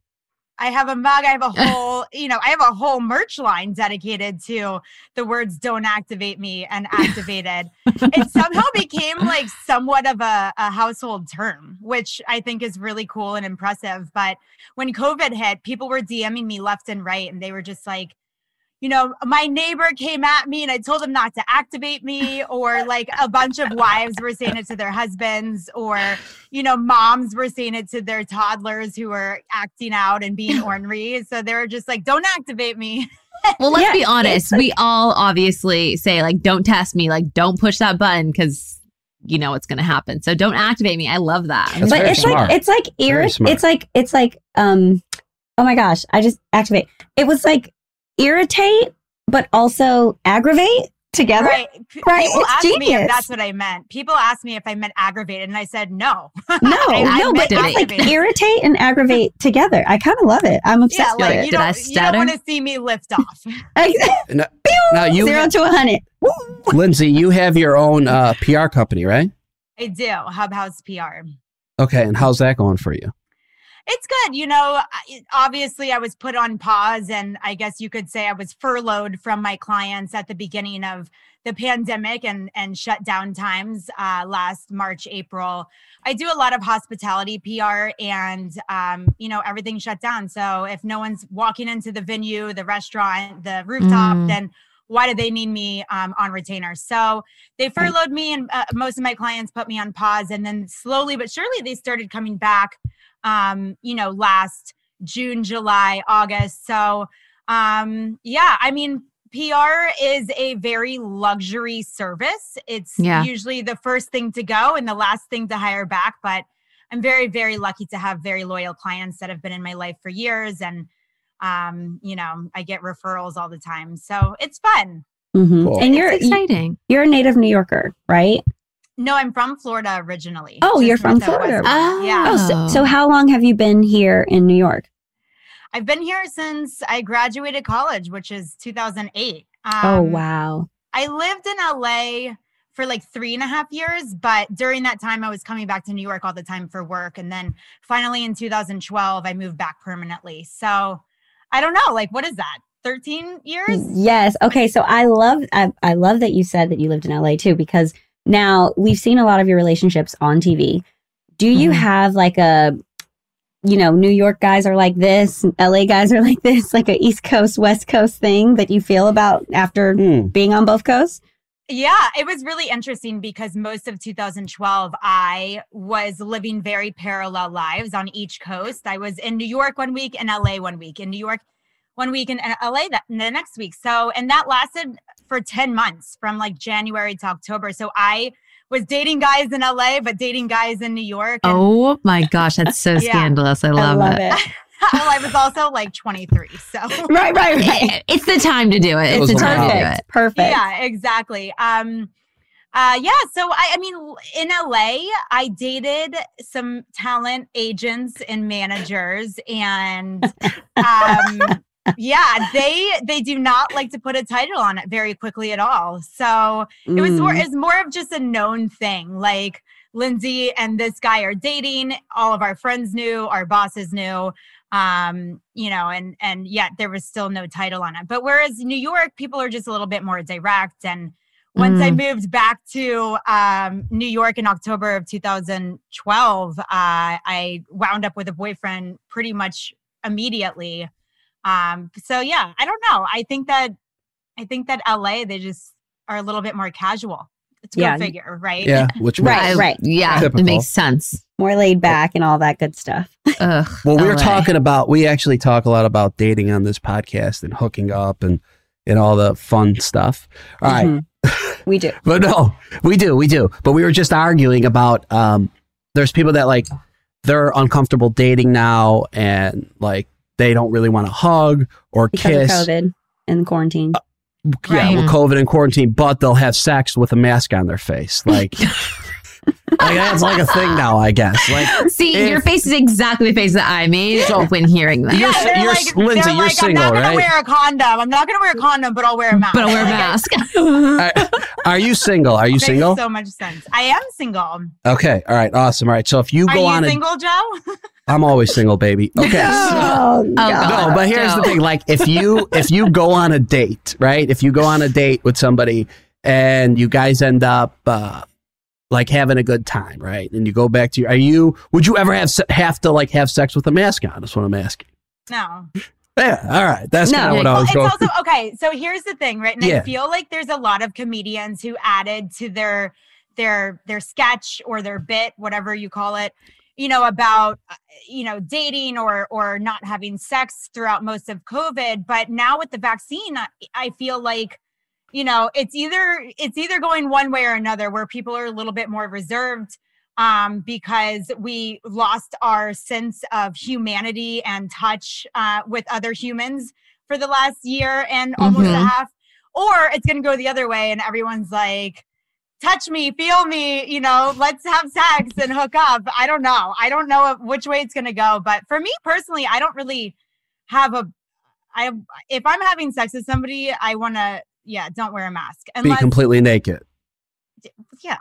I have a mug. I have a [laughs] whole, you know, I have a whole merch line dedicated to the words "Don't activate me" and [laughs] "activated." it somehow became like somewhat of a, a household term, which I think is really cool and impressive. But when COVID hit, people were DMing me left and right, and they were just like, you know, my neighbor came at me and I told him not to activate me, or like a bunch of wives were saying it to their husbands, or, you know, moms were saying it to their toddlers who were acting out and being [laughs] ornery. So they were just like, don't activate me.
Well, let's [laughs]
Yeah,
be
it's
honest. we all obviously say, like, don't test me, like, don't push that button because you know what's going to happen. So don't activate me. I love that.
That's
but it's
smart.
like it's like
Very
irrit- it's like it's like um oh my gosh i just activate it was like irritate but also aggravate together
Right.
Right,
People
it's
ask me if
genius.
that's what I meant. People asked me if I meant aggravated, and I said no. [laughs]
no
I- I
no but
meant
it's like irritate and aggravate [laughs] together i kind of love it i'm
Yeah,
obsessed with
like
it
you
Did I
don't, you don't want to see me lift off. [laughs]
Now you,
zero to a hundred
Lindsay, you have your own uh, PR company, right?
I do. Hub House PR.
Okay, and how's that going for you?
It's good. You know, obviously, I was put on pause, and I guess you could say I was furloughed from my clients at the beginning of the pandemic and and shutdown times uh, last March, April. I do a lot of hospitality PR, and um, you know, everything shut down. So if no one's walking into the venue, the restaurant, the rooftop,
Mm.
then why do they need me um, on retainer? So they furloughed me, and uh, most of my clients put me on pause, and then slowly but surely they started coming back um, you know, last June, July, August. So, um, yeah, I mean, PR is a very luxury service. It's
Yeah.
usually the first thing to go and the last thing to hire back. But I'm very, very lucky to have very loyal clients that have been in my life for years. And, um, you know, I get referrals all the time. So it's fun.
Mhm.
Cool.
and you're
It's exciting.
you're a native new yorker right
No, I'm from Florida originally.
Oh, you're from Florida.
Oh.
Yeah.
oh so, so how long have you been here in new york
I've been here since I graduated college, which is 2008. Um,
oh wow
I lived in LA for like three and a half years, but during that time, I was coming back to New York all the time for work. And then finally in 2012, I moved back permanently. So I don't know, like, what is that? 13 years?
Yes. Okay. So I love I, I love that you said that you lived in LA too because now we've seen a lot of your relationships on TV. Do you
Mhm.
have like a you know, New York guys are like this, LA guys are [laughs] like this, like a East Coast, West Coast thing that you feel about after
Hmm.
being on both coasts?
Yeah, it was really interesting because most of 2012, I was living very parallel lives on each coast. I was in New York one week and LA one week, in New York one week and LA that, the next week. So, and that lasted for 10 months from like January to October. So I was dating guys in LA, but dating guys in New York. And,
Oh my gosh, that's so [laughs]
Yeah.
scandalous. I love, it.
well, [laughs] I was also like 23. So, [laughs]
right, right, right.
It's the time to do it.
It
It's
was
the
a
time to do it.
Perfect.
Yeah, exactly. Um uh yeah, so I I mean in LA, I dated some talent agents and managers and um yeah, they they do not like to put a title on it very quickly at all. So it was more
Mm.
it's more of just a known thing. Like Lindsay and this guy are dating. All of our friends knew, our bosses knew. Um, you know, and and yet there was still no title on it. But whereas New York, people are just a little bit more direct. And once I moved back to um, New York in October of 2012, uh, I wound up with a boyfriend pretty much immediately. Um, so yeah, I don't know. I think that I think that LA they just are a little bit more casual. Let's go
Yeah.
figure, right?
Yeah, [laughs] which
Right.
makes-
I- Yeah,
Typical.
it makes sense.
More laid back and all that good stuff. [laughs]
Ugh,
Well, we were
LA.
talking about we actually talk a lot about dating on this podcast and hooking up and and all the fun stuff. All right,
Mhm. we do. [laughs]
but no, we do, we do. But we were just arguing about um, there's people that like they're uncomfortable dating now and like they don't really want to hug or
Because
kiss.
of COVID and quarantine.
Uh, yeah,
Right.
with COVID and quarantine, but they'll have sex with a mask on their face. Like, [laughs] like that's like a thing now, I guess. Like,
See,
If-
your face is exactly the face that I made when hearing that.
You're-
they're
you're-
like,
Lindsay, you're
like,
single,
I'm not gonna
right?
wear a condom. I'm not gonna wear a condom, but I'll wear a mask.
but I'll wear a mask. [laughs]
I, Are you single? Are you
Makes
single?
so much sense. I am single.
Okay. All right. Awesome. All right. So if you
Are
go
you
on a,
single, Joe? [laughs]
I'm always single, baby. [laughs] Okay. so-
Oh,
God.
no, but here's the thing: like if you if you go on a date, right? If you go on a date with somebody and you guys end up uh, like having a good time, right? And you go back to your, are you? Would you ever have se- have to like have sex with a mask on? That's what I'm asking.
no.
Yeah. All right. That's
No.
kind of what I
Well,
was
it's
going.
also okay. So here's the thing, right? And
Yeah.
I feel like there's a lot of comedians who added to their their their sketch or their bit, whatever you call it, you know, about uh, you know dating or or not having sex throughout most of COVID. But now with the vaccine, I, I feel like you know it's either it's either going one way or another, where people are a little bit more reserved um, because we lost our sense of humanity and touch uh, with other humans for the last year and almost a
Mhm.
half. Or it's going to go the other way and everyone's like, touch me, feel me, you know, let's have sex and hook up. I don't know. I don't know which way it's going to go. But for me personally, I don't really have a, I, if I'm having sex with somebody, I want to, yeah, don't wear a mask.
Be completely naked.
yeah.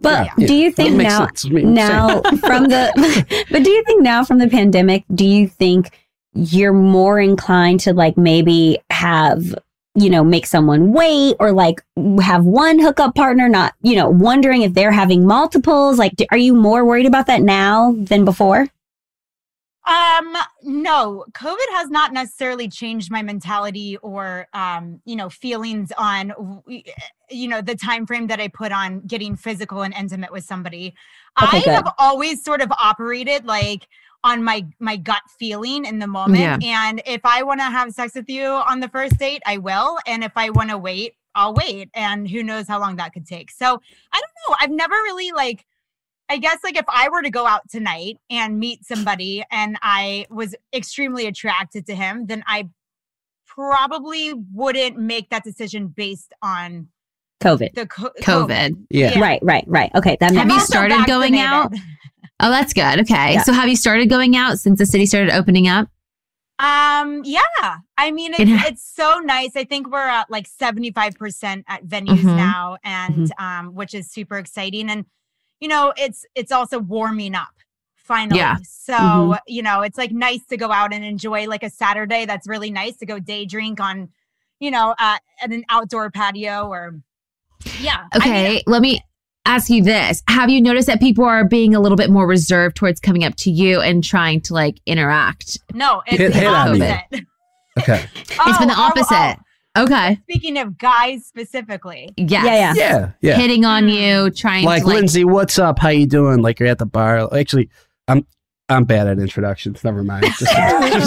But
Yeah.
do you think now?
sense. I mean,
now from the [laughs] but do you think now from the pandemic do you think you're more inclined to like maybe have you know make someone wait or like have one hookup partner not you know wondering if they're having multiples like do, are you more worried about that now than before
Um, no, COVID has not necessarily changed my mentality or um, you know, feelings on you know, the time frame that I put on getting physical and intimate with somebody.
Okay,
I
good.
have always sort of operated like on my my gut feeling in the moment.
Yeah.
And if I want to have sex with you on the first date, I will. And if I want to wait, I'll wait. And who knows how long that could take. So I don't know. I've never really like I guess like if I were to go out tonight and meet somebody and I was extremely attracted to him, then I probably wouldn't make that decision based on
covid
the co-
COVID.
Yeah.
Yeah.
right right right okay that
Have you
I'm
started going
vaccinated.
Oh, that's good. Okay.
Yeah.
So have you started going out since the city started opening up?
Um, yeah. I mean, it's,
It
it's so nice. I think we're at like 75% at venues
Mhm.
now and um which is super exciting and you know, it's it's also warming up finally.
Yeah.
So,
Mhm.
you know, it's like nice to go out and enjoy like a Saturday that's really nice to go day drink on, you know, uh, at an outdoor patio or yeah. I mean,
Okay. let me ask you this. Have you noticed that people are being a little bit more reserved towards coming up to you and trying to like interact?
no, it's
Hit-
the
hit on me.
opposite.
Okay. [laughs]
it's been the
Oh, oh, oh.
opposite. Okay.
Speaking of guys specifically.
Yes.
Yeah, yeah.
Yeah. Yeah.
Hitting on you, trying
like,
to like
Lindsay, what's up? How you doing? Like you're at the bar. Actually, I'm I'm bad at introductions. Never mind. [laughs] Just,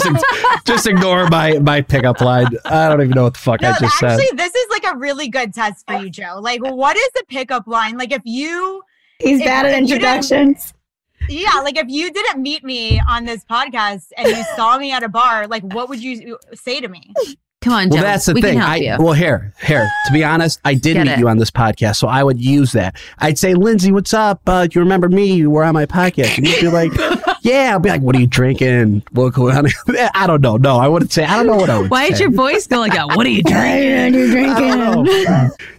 just, just ignore my my pickup line. I don't even know what the fuck
No,
I just said.
actually,
said.
this is like a really good test for you, Joe. Like, what is the pickup line? Like, if you,
he's
If-
bad at
if you didn't-
introductions
yeah, like if you didn't meet me on this podcast and you saw me at a bar, like, what would you say to me?
Come on,
Well, that's the
we
thing. I well here, here. To be honest, I did
Get
meet
it.
you on this podcast, so I would use that. I'd say, Lindsay, what's up? Uh, do you remember me? You were on my podcast. And you'd be like, [laughs] Yeah. I'll be like, What are you drinking? What going [laughs] on? I don't know. No, I wouldn't say. I don't know what I would.
Why
say.
did your voice go like that? What are you [laughs]
drinking? Don't know.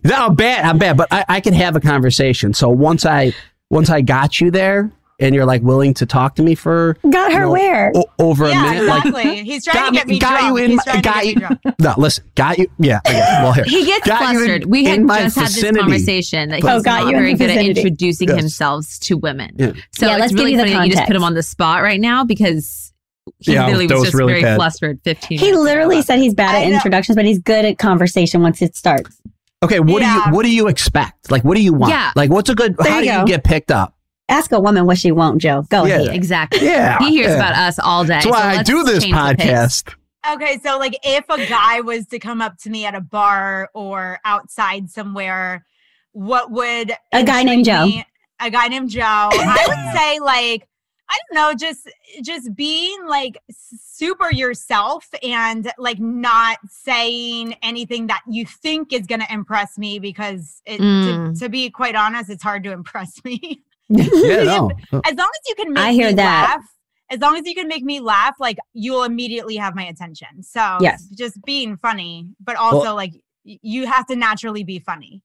no, I'm bad. I'm bad, but I, I can have a conversation. So once I once I got you there, and you're like willing to talk to me for
got her
you know,
where
o- over a
yeah,
minute, like
exactly. He's trying
got
to get me
got
drunk.
you in
He's
my- got you- [laughs] no, listen, got you. Yeah, okay, well here.
He gets
Got you in-
flustered. we had
in my
just had this conversation that he's
Oh, got
not
you
very
the
good at introducing
Yes.
himself to women.
Yeah.
So
Yeah,
it's
let's give
really
you
funny that you just put him on the spot right now because he
Yeah,
literally was
was
just
really
very
bad.
flustered 15
he
minutes ago
literally said he's bad at introductions but he's good at conversation once it starts
Okay, what do you what do you expect? Like, what do you want?
Yeah.
Like, what's a good?
There
how
you
do you get picked up?
Ask a woman what she won't joe go
Yeah.
ahead
Exactly.
Yeah,
He hears
yeah.
about us all day.
That's why
so
I do this
change the pace.
podcast.
Okay, so like if a guy was to come up to me at a bar or outside somewhere, what would
A guy named
intrigue
Joe.
me- A guy named Joe. I would [coughs] say like I don't know, just just being like super yourself and like not saying anything that you think is going to impress me because it,
Mm.
to, to be quite honest, it's hard to impress me. [laughs]
Yeah, no.
as long as you can make
I hear
me
that.
laugh, as long as you can make me laugh, like you'll immediately have my attention. So
Yes.
just being funny, but also like you have to naturally be funny.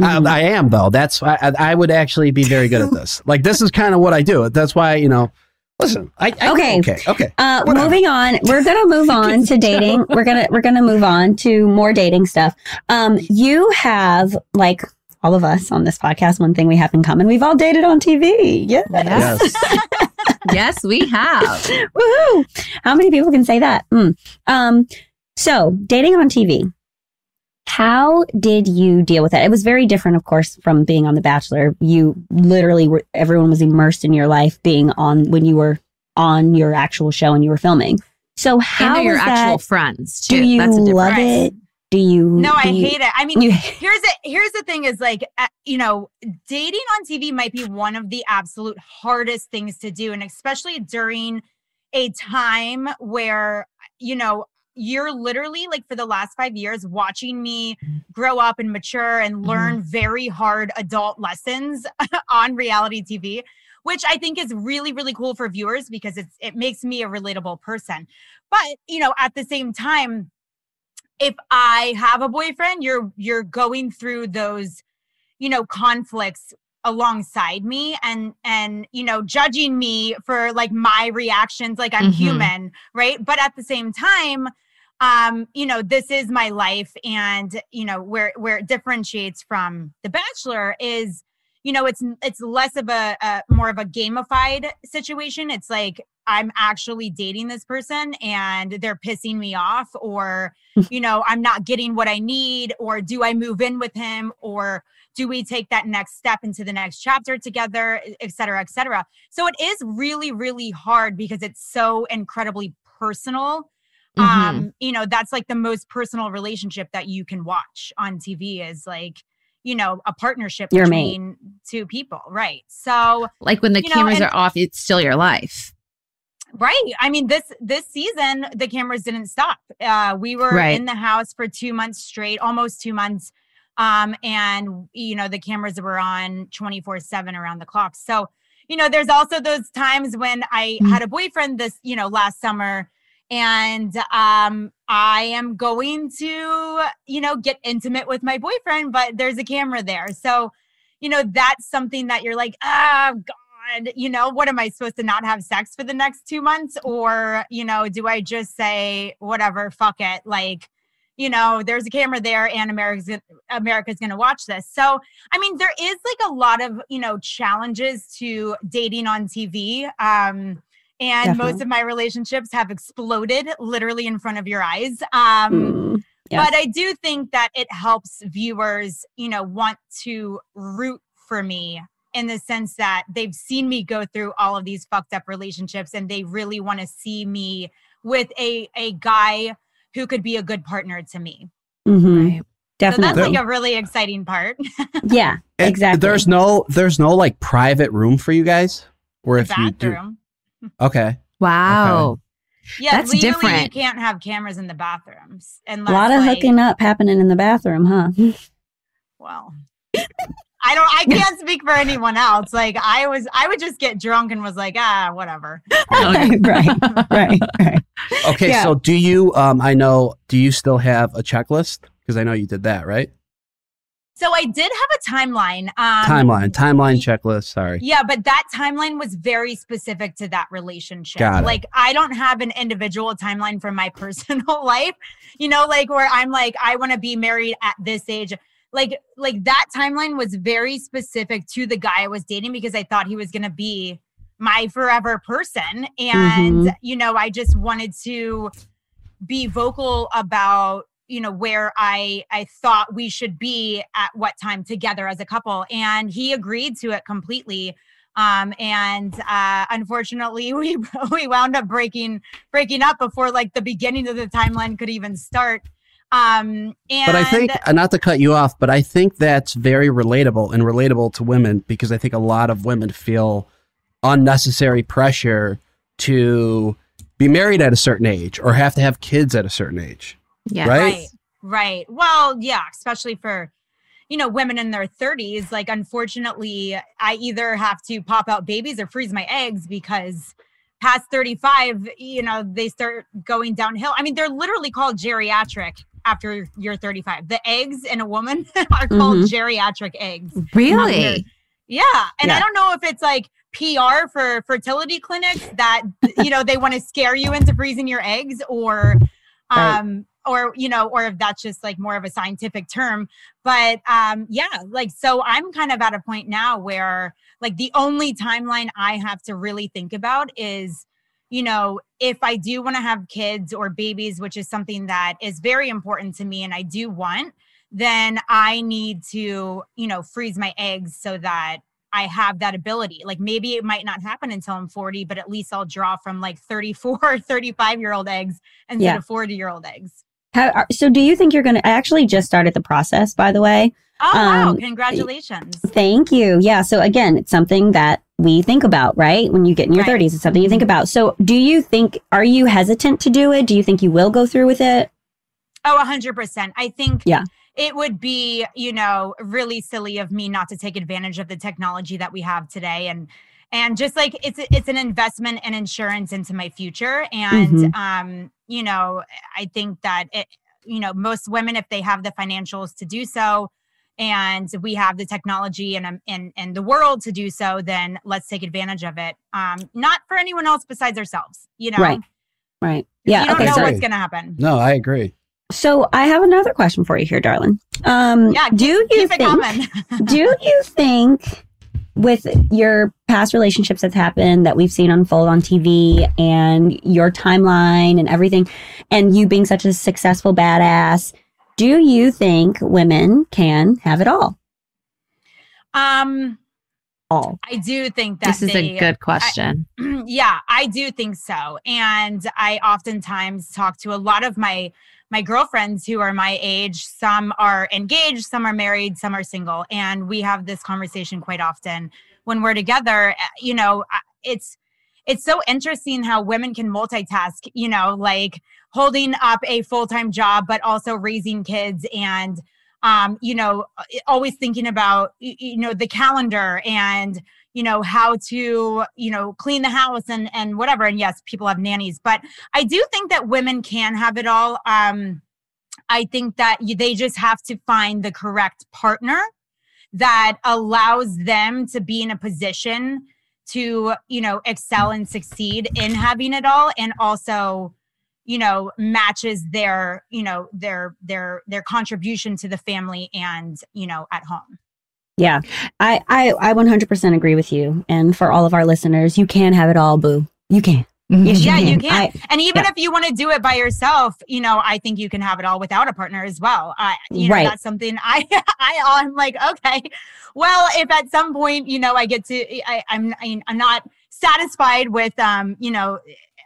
I, I am though. That's I, I I would actually be very good at this. [laughs] Like this is kind of what I do. That's why you know. Listen, I, I
Okay.
okay, okay.
Uh, moving on, we're gonna move [laughs] on to dating. We're gonna we're gonna move on to more dating stuff. Um, you have like all of us on this podcast. One thing we have in common: we've all dated on TV. Yes.
Yes.
Yes. [laughs]
yes, we have.
Woohoo! How many people can say that? Mm. Um, so dating on TV. How did you deal with it? It was very different, of course, from being on The Bachelor. You literally were, everyone was immersed in your life being on when you were on your actual show and you were filming. So how
and your
was
actual
that?
friends too.
Do you
That's a
love
difference.
it? Do you?
No,
do
I
you-
hate it. I mean,
You,
here's the here's the thing is like uh, you know dating on tv might be one of the absolute hardest things to do and especially during a time where you know you're literally like for the last five years watching me grow up and mature and learn very hard adult lessons [laughs] on reality tv which i think is really really cool for viewers because it's it makes me a relatable person but you know at the same time if I have a boyfriend, you're you're going through those, you know, conflicts alongside me and and you know judging me for like my reactions like i'm
Mhm.
human right but at the same time um you know this is my life and you know where where it differentiates from the bachelor is you know it's it's less of a, a more of a gamified situation it's like i'm actually dating this person and they're pissing me off or you know i'm not getting what i need or do i move in with him or do we take that next step into the next chapter together et cetera et cetera so it is really really hard because it's so incredibly personal
Mhm.
um you know that's like the most personal relationship that you can watch on tv is like you know a partnership
Your mate.
between two people right so
like when the
you know,
cameras
and-
are off, it's still your life.
Right. I mean, this this season the cameras didn't stop. Uh, we were
Right.
in the house for two months straight, almost two months, um, and you know the cameras were on twenty four seven around the clock. So you know, there's also those times when I
Mm.
had a boyfriend this you know last summer, and um, I am going to you know get intimate with my boyfriend, but there's a camera there, so you know that's something that you're like, ah, God, you know, what am I supposed to not have sex for the next two months? Or, you know, do I just say, whatever, fuck it? Like, you know, there's a camera there and America's gonna, America's going to watch this. So, I mean, there is like a lot of, you know, challenges to dating on TV. Um, and most of my relationships have exploded literally in front of your eyes. Um,
Mm, yes.
but I do think that it helps viewers, you know, want to root for me in the sense that they've seen me go through all of these fucked up relationships and they really want to see me with a a guy who could be a good partner to me.
mhm,
Right.
So
Definitely.
that's like a really exciting part. [laughs]
yeah.
And
Exactly.
There's no there's no like private room for you guys, or if you do. Okay.
Wow.
Yeah,
That's
legally
different.
you can't have cameras in the bathrooms.
And
A
lot of
like,
hooking up happening in the bathroom, huh? [laughs]
Well, [laughs] I don't. I [laughs] can't speak for anyone else. Like I was, I would just get drunk and was like, ah, whatever.
right, [laughs] right, right, right.
Okay.
Yeah.
So do you? Um, I know. Do you still have a checklist? Because I know you did that, right?
So I did have a timeline. Um,
timeline, timeline checklist. Sorry.
Yeah, but that timeline was very specific to that relationship.
Got it.
Like I don't have an individual timeline for my [laughs] personal life. You know, like where I'm like I want to be married at this age. Like like that timeline was very specific to the guy I was dating because I thought he was going to be my forever person. And you know, I just wanted to be vocal about you know where i i thought we should be at what time together as a couple. And he agreed to it completely. Um and uh unfortunately [laughs] we we wound up breaking breaking up before like the beginning of the timeline could even start um and
But I think, not to cut you off, but I think that's very relatable and relatable to women because I think a lot of women feel unnecessary pressure to be married at a certain age or have to have kids at a certain age.
Yeah.
Right?
right right well yeah especially for you know women in their 30s like unfortunately i either have to pop out babies or freeze my eggs because past 35 you know they start going downhill i mean they're literally called geriatric after you're 35. The eggs in a woman [laughs] are called
Mhm.
geriatric eggs.
Really?
Yeah. And
Yeah.
I don't know if it's like PR for fertility clinics that, [laughs] you know, they want to scare you into freezing your eggs or,
Right.
um, or, you know, or if that's just like more of a scientific term. But um, yeah, like, so I'm kind of at a point now where like the only timeline I have to really think about is, you know, if I do want to have kids or babies, which is something that is very important to me and I do want, then I need to, you know, freeze my eggs so that I have that ability. Like maybe it might not happen until I'm 40, but at least I'll draw from like 34, [laughs] or 35 year old eggs instead
Yeah.
of 40 year old eggs.
How, so do you think you're going to, I actually just started the process, by the way.
Oh, wow.
Um,
Congratulations.
Thank you. Yeah. So again, it's something that we think about, right? When you get in your
Right.
30s, it's something you think about. So do you think, are you hesitant to do it? Do you think you will go through with it?
Oh, 100%. I think
Yeah.
it would be, you know, really silly of me not to take advantage of the technology that we have today and and just like it's it's an investment and insurance into my future and
Mhm.
um you know, I think that it you know, most women if they have the financials to do so and we have the technology and um, and and the world to do so, then let's take advantage of it. Um not for anyone else besides ourselves, you know.
Right. Right. Yeah.
You don't
okay.
know
So,
what's going to happen.
No, I agree.
so I have another question for you here, darling. Um,
Yeah,
do you
Keep
think,
coming. [laughs] [laughs]
do you think with your past relationships that's happened that we've seen unfold on TV and your timeline and everything, and you being such a successful badass, do you think women can have it all?
um
All.
I do think that
This is
they,
a good question. [clears throat]
yeah, I do think so. And I oftentimes talk to a lot of my my girlfriends who are my age. Some are engaged, some are married, some are single, and we have this conversation quite often when we're together. Uh, You know, it's it's so interesting how women can multitask, you know, like holding up a full-time job but also raising kids and um, you know, always thinking about you know the calendar and you know how to you know clean the house and and whatever. And yes people have nannies but i do think that women can have it all. Um i think that they just have to find the correct partner that allows them to be in a position to you know excel and succeed in having it all and also you know matches their you know their their their contribution to the family and you know at home
Yeah, I, I, I 100% agree with you. And for all of our listeners, you can have it all, boo. You can. Yes,
yeah you
can.
can
I-
and even
yeah.
if you want to do it by yourself you know i think you can have it all without a partner as well i you know
Right.
that's something i [laughs] i i'm like okay well if at some point you know i get to i i'm i'm not satisfied with um you know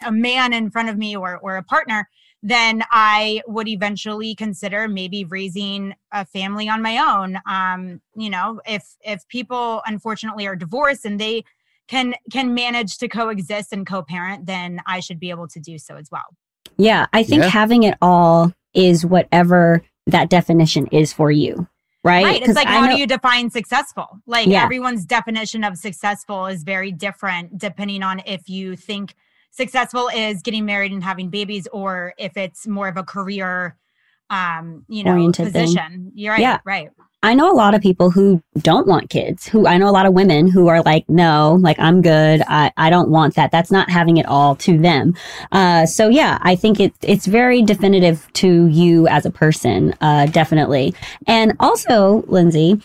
a man in front of me or or a partner then i would eventually consider maybe raising a family on my own um you know if if people unfortunately are divorced and they can can manage to coexist and co-parent then i should be able to do so as well
Yeah, I think
Yeah.
having it all is whatever that definition is for you, right?
right it's
'Cause
like
I
how
know-
do you define successful like
Yeah.
everyone's definition of successful is very different depending on if you think successful is getting married and having babies or if it's more of a career um you know
Oriented
position you're right
Yeah.
right
I know a lot of people who don't want kids. Who I know a lot of women who are like, no, like I'm good. I, I don't want that. That's not having it all to them. Uh, so yeah, I think it, it's very definitive to you as a person. Uh, definitely. And also, Lindsay,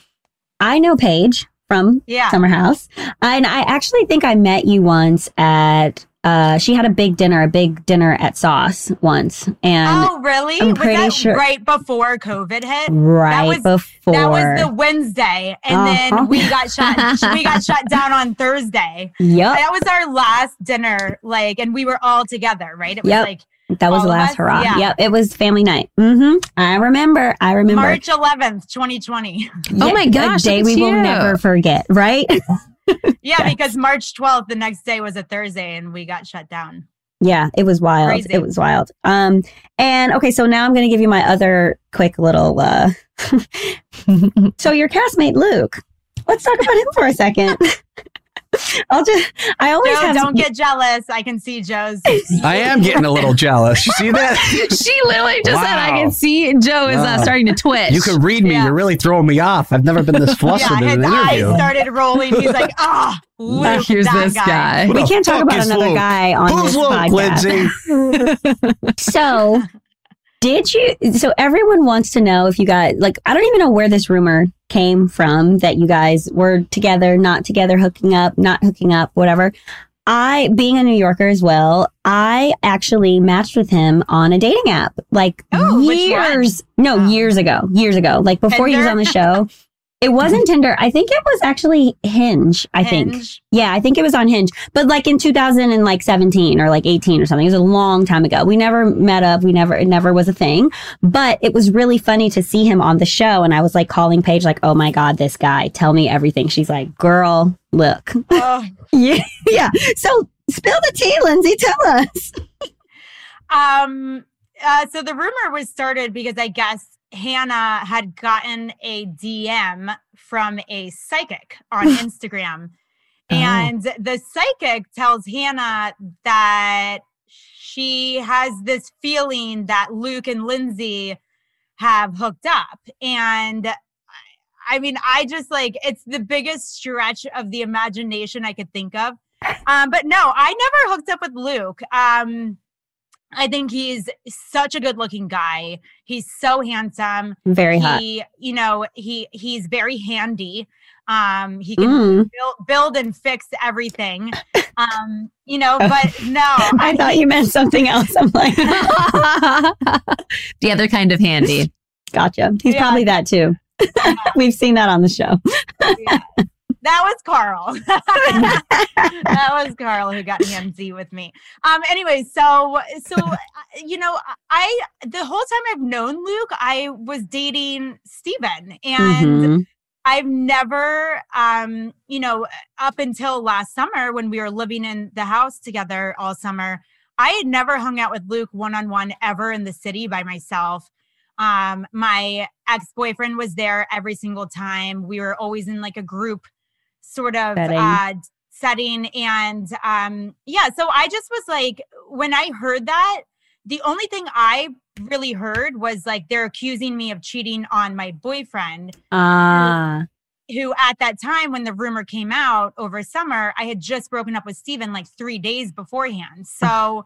I know Paige from
yeah
Summer House. And I actually think I met you once at, uh, she had a big dinner, a big dinner at Sauce once. And
oh really
I'm
was
pretty
that
sure-
right before covid hit
right
was-
before.
That was the Wednesday, and
Uh-huh.
then we got shut. [laughs] we got shut down on Thursday.
yep.
That was our last dinner, like, and we were all together, right? It was
Yep.
like
That was
all
the last
us?
hurrah.
Yeah.
Yep, it was family night. Mm-hmm. I remember. I remember.
March 11th, 2020.
Oh my
a day we
at
will never forget. Right? [laughs]
Yeah,
Yes.
because March 12th, the next day was a Thursday, and we got shut down.
yeah, it was wild.
Crazy.
It was wild. Um, and okay, so now I'm going to give you my other quick little. uh [laughs] So your castmate Luke. Let's talk about him for a second. [laughs] [laughs] I'll just. I always
Joe,
have.
don't get jealous. I can see Joe's. [laughs]
I am getting a little jealous. You see that? [laughs]
she literally just said, "I can see Joe is uh, starting to twitch."
You can read me.
Yeah.
You're really throwing me off. I've never been this flustered
yeah,
in
his
an
eyes
interview.
started rolling. He's like, ah, Luke,
Here's
that
this guy.
Who
we can't talk about another
Luke?
guy on
Who's
this
Luke,
podcast.
Lindsay?
So, did you? So, everyone wants to know if you got like. I don't even know where this rumor came from that you guys were together, not together, hooking up, not hooking up, whatever. I, being a New Yorker as well, I actually matched with him on a dating app like
Oh,
years, no,
Oh.
years ago, years ago, like before he was on the show. [laughs] It wasn't Tinder. I think it was actually Hinge. I think. Yeah, I think it was on Hinge, but like in 2017 or like 18 or something. It was a long time ago. We never met up. We never, it never was a thing, but it was really funny to see him on the show. And I was like calling Paige, like, oh my God, this guy, tell me everything. She's like, girl, look.
Oh. [laughs]
yeah. Yeah. So spill the tea, Lindsay. Tell us.
Um. Uh, so the rumor was started because I guess Hannah had gotten a DM from a psychic on [laughs] Instagram,
Oh.
and the psychic tells Hannah that she has this feeling that Luke and Lindsay have hooked up, and. I mean, I just like it's the biggest stretch of the imagination I could think of. Um, but no, I never hooked up with Luke. Um, I think he's such a good looking guy. He's so handsome.
Very hot.
He, you know, he he's very handy. Um, he can
Mm.
build, build and fix everything. [laughs] Um, you know, but no, [laughs]
I thought you meant something else. I'm like, [laughs]
the other kind of handy.
gotcha. He's
Yeah.
probably that too. We've seen that on the show.
Yeah. That was Carl. [laughs] that was Carl who got [laughs] handsy with me. Um. Anyway, so so uh, you know, I the whole time I've known Luke, I was dating Stephen and
Mhm.
I've never, um, you know, up until last summer when we were living in the house together all summer, I had never hung out with Luke one on one ever in the city by myself. Um, my ex boyfriend was there every single time. We were always in like a group sort of
Setting.
uh, setting. And um, yeah, so I just was like, when I heard that, the only thing I really heard was like they're accusing me of cheating on my boyfriend
Ah,
who at that time when the rumor came out over summer, I had just broken up with Stephen like three days beforehand. [sighs] So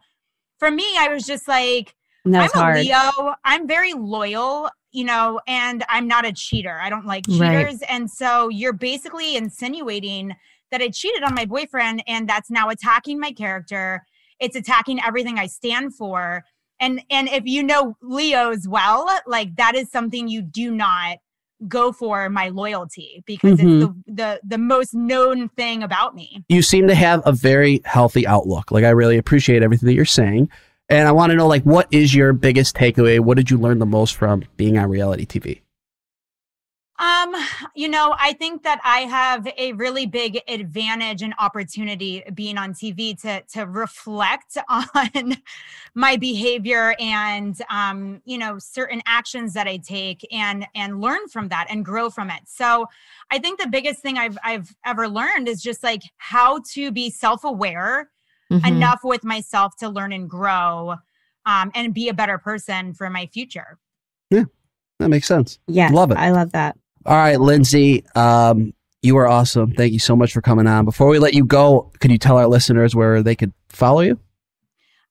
for me, I was just like,
that's
I'm a
hard.
Leo. I'm very loyal, you know, and I'm not a cheater. I don't like
Right.
cheaters. And so you're basically insinuating that I cheated on my boyfriend and that's now attacking my character. It's attacking everything I stand for. And and if you know Leo's well, like that is something you do not go for my loyalty because
Mhm.
it's the, the the most known thing about me.
you seem to have a very healthy outlook. Like I really appreciate everything that you're saying. And I want to know like what is your biggest takeaway? What did you learn the most from being on reality TV?
Um, you know, I think that I have a really big advantage and opportunity being on TV to to reflect [laughs] on my behavior and um, you know, certain actions that I take and and learn from that and grow from it. So, I think the biggest thing I've I've ever learned is just like how to be self-aware
Mhm.
enough with myself to learn and grow um and be a better person for my future.
Yeah, that makes sense.
Yeah,
Love it.
I love that.
All right, Lindsay, um, you are awesome. Thank you so much for coming on. Before we let you go, could you tell our listeners where they could follow you?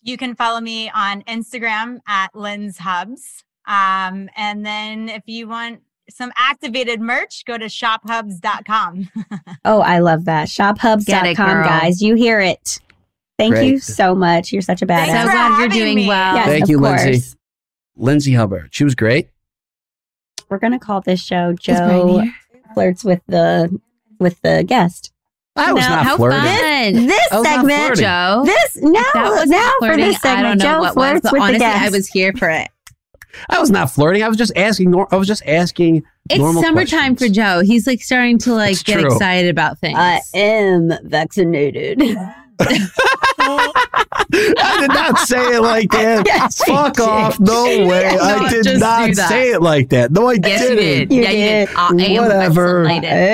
You can follow me on Instagram at LindsHubbs. Um, and then if you want some activated merch, go to shophubs.com. [laughs]
Oh, I love that. ShopHubs.com,
Get it,
guys. You hear it. Thank
Great.
you so much. You're such a badass.
Thanks
so glad you're doing
me.
well.
Yes,
Thank
of
you, Lindsay.
course.
Lindsay Hubbard. She was great.
We're gonna call this show Joe flirts with the with the guest.
I was
Now,
not
How
flirting.
fun.
This
I was
segment,
flirting.
Joe.
this now,
was
now for
flirting.
this
I don't
segment,
know
Joe
what was,
flirts
but
with
honestly,
the guest.
I was here for it.
I was not flirting. I was just asking. nor- I was just asking.
It's
normal
summertime
questions.
for Joe. He's like starting to like
It's
get
true.
excited about things.
I am vaccinated. [laughs]
I did not say it like that. [laughs]
Yes,
Fuck off. No [laughs] way.
No,
I did not say it like that. No, I
Yes,
didn't.
did.
You
yeah, you
did.
did. Uh,
Whatever.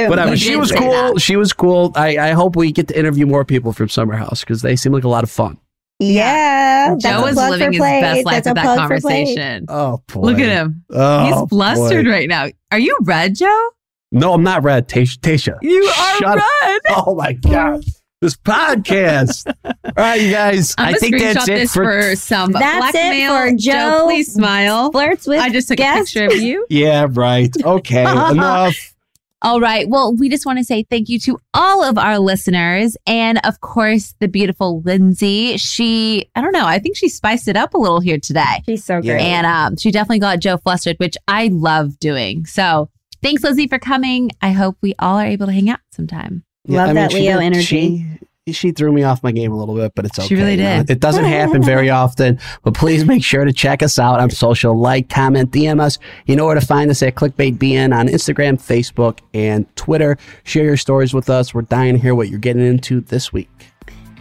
Whatever. She was cool.
that.
She was cool. I, I hope we get to interview more people from Summer House because they seem like a lot of fun.
Yeah. that's
Joe
a
was living his
Play.
best life
That's
with that
plug for Play.
conversation.
Oh, boy.
Look at him.
Oh,
He's flustered
boy.
right now. Are you red, Joe?
No, I'm not red. Tasha. Tasha.
You are
Shut up.
red.
Oh, my God. This podcast. [laughs] All right, you guys.
I'm
I think that's it for.
for, some
That's it
blackmail.
for Joe.
Please smile.
Flirts with
I just took
guests.
a picture of you. [laughs]
yeah, right. Okay. [laughs] Enough.
All right. Well, we just want to say thank you to all of our listeners. And of course, the beautiful Lindsay. She, I don't know, I think she spiced it up a little here today.
She's so great.
And um, she definitely got Joe flustered, which I love doing. So thanks, Lizzie, for coming. I hope we all are able to hang out sometime.
Love that Leo
did-
energy.
She, she threw me off my game a little bit, but it's okay.
She really
now.
did.
It doesn't happen very [laughs] often, but please make sure to check us out on social. Like, comment, DM us. You know where to find us at ClickbaitBN on Instagram, Facebook, and Twitter. Share your stories with us. We're dying to hear what you're getting into this week.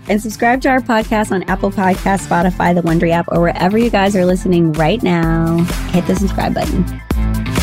And subscribe to our podcast on Apple Podcasts, Spotify, the Wondery app, or wherever you guys are listening right now. Hit the subscribe button.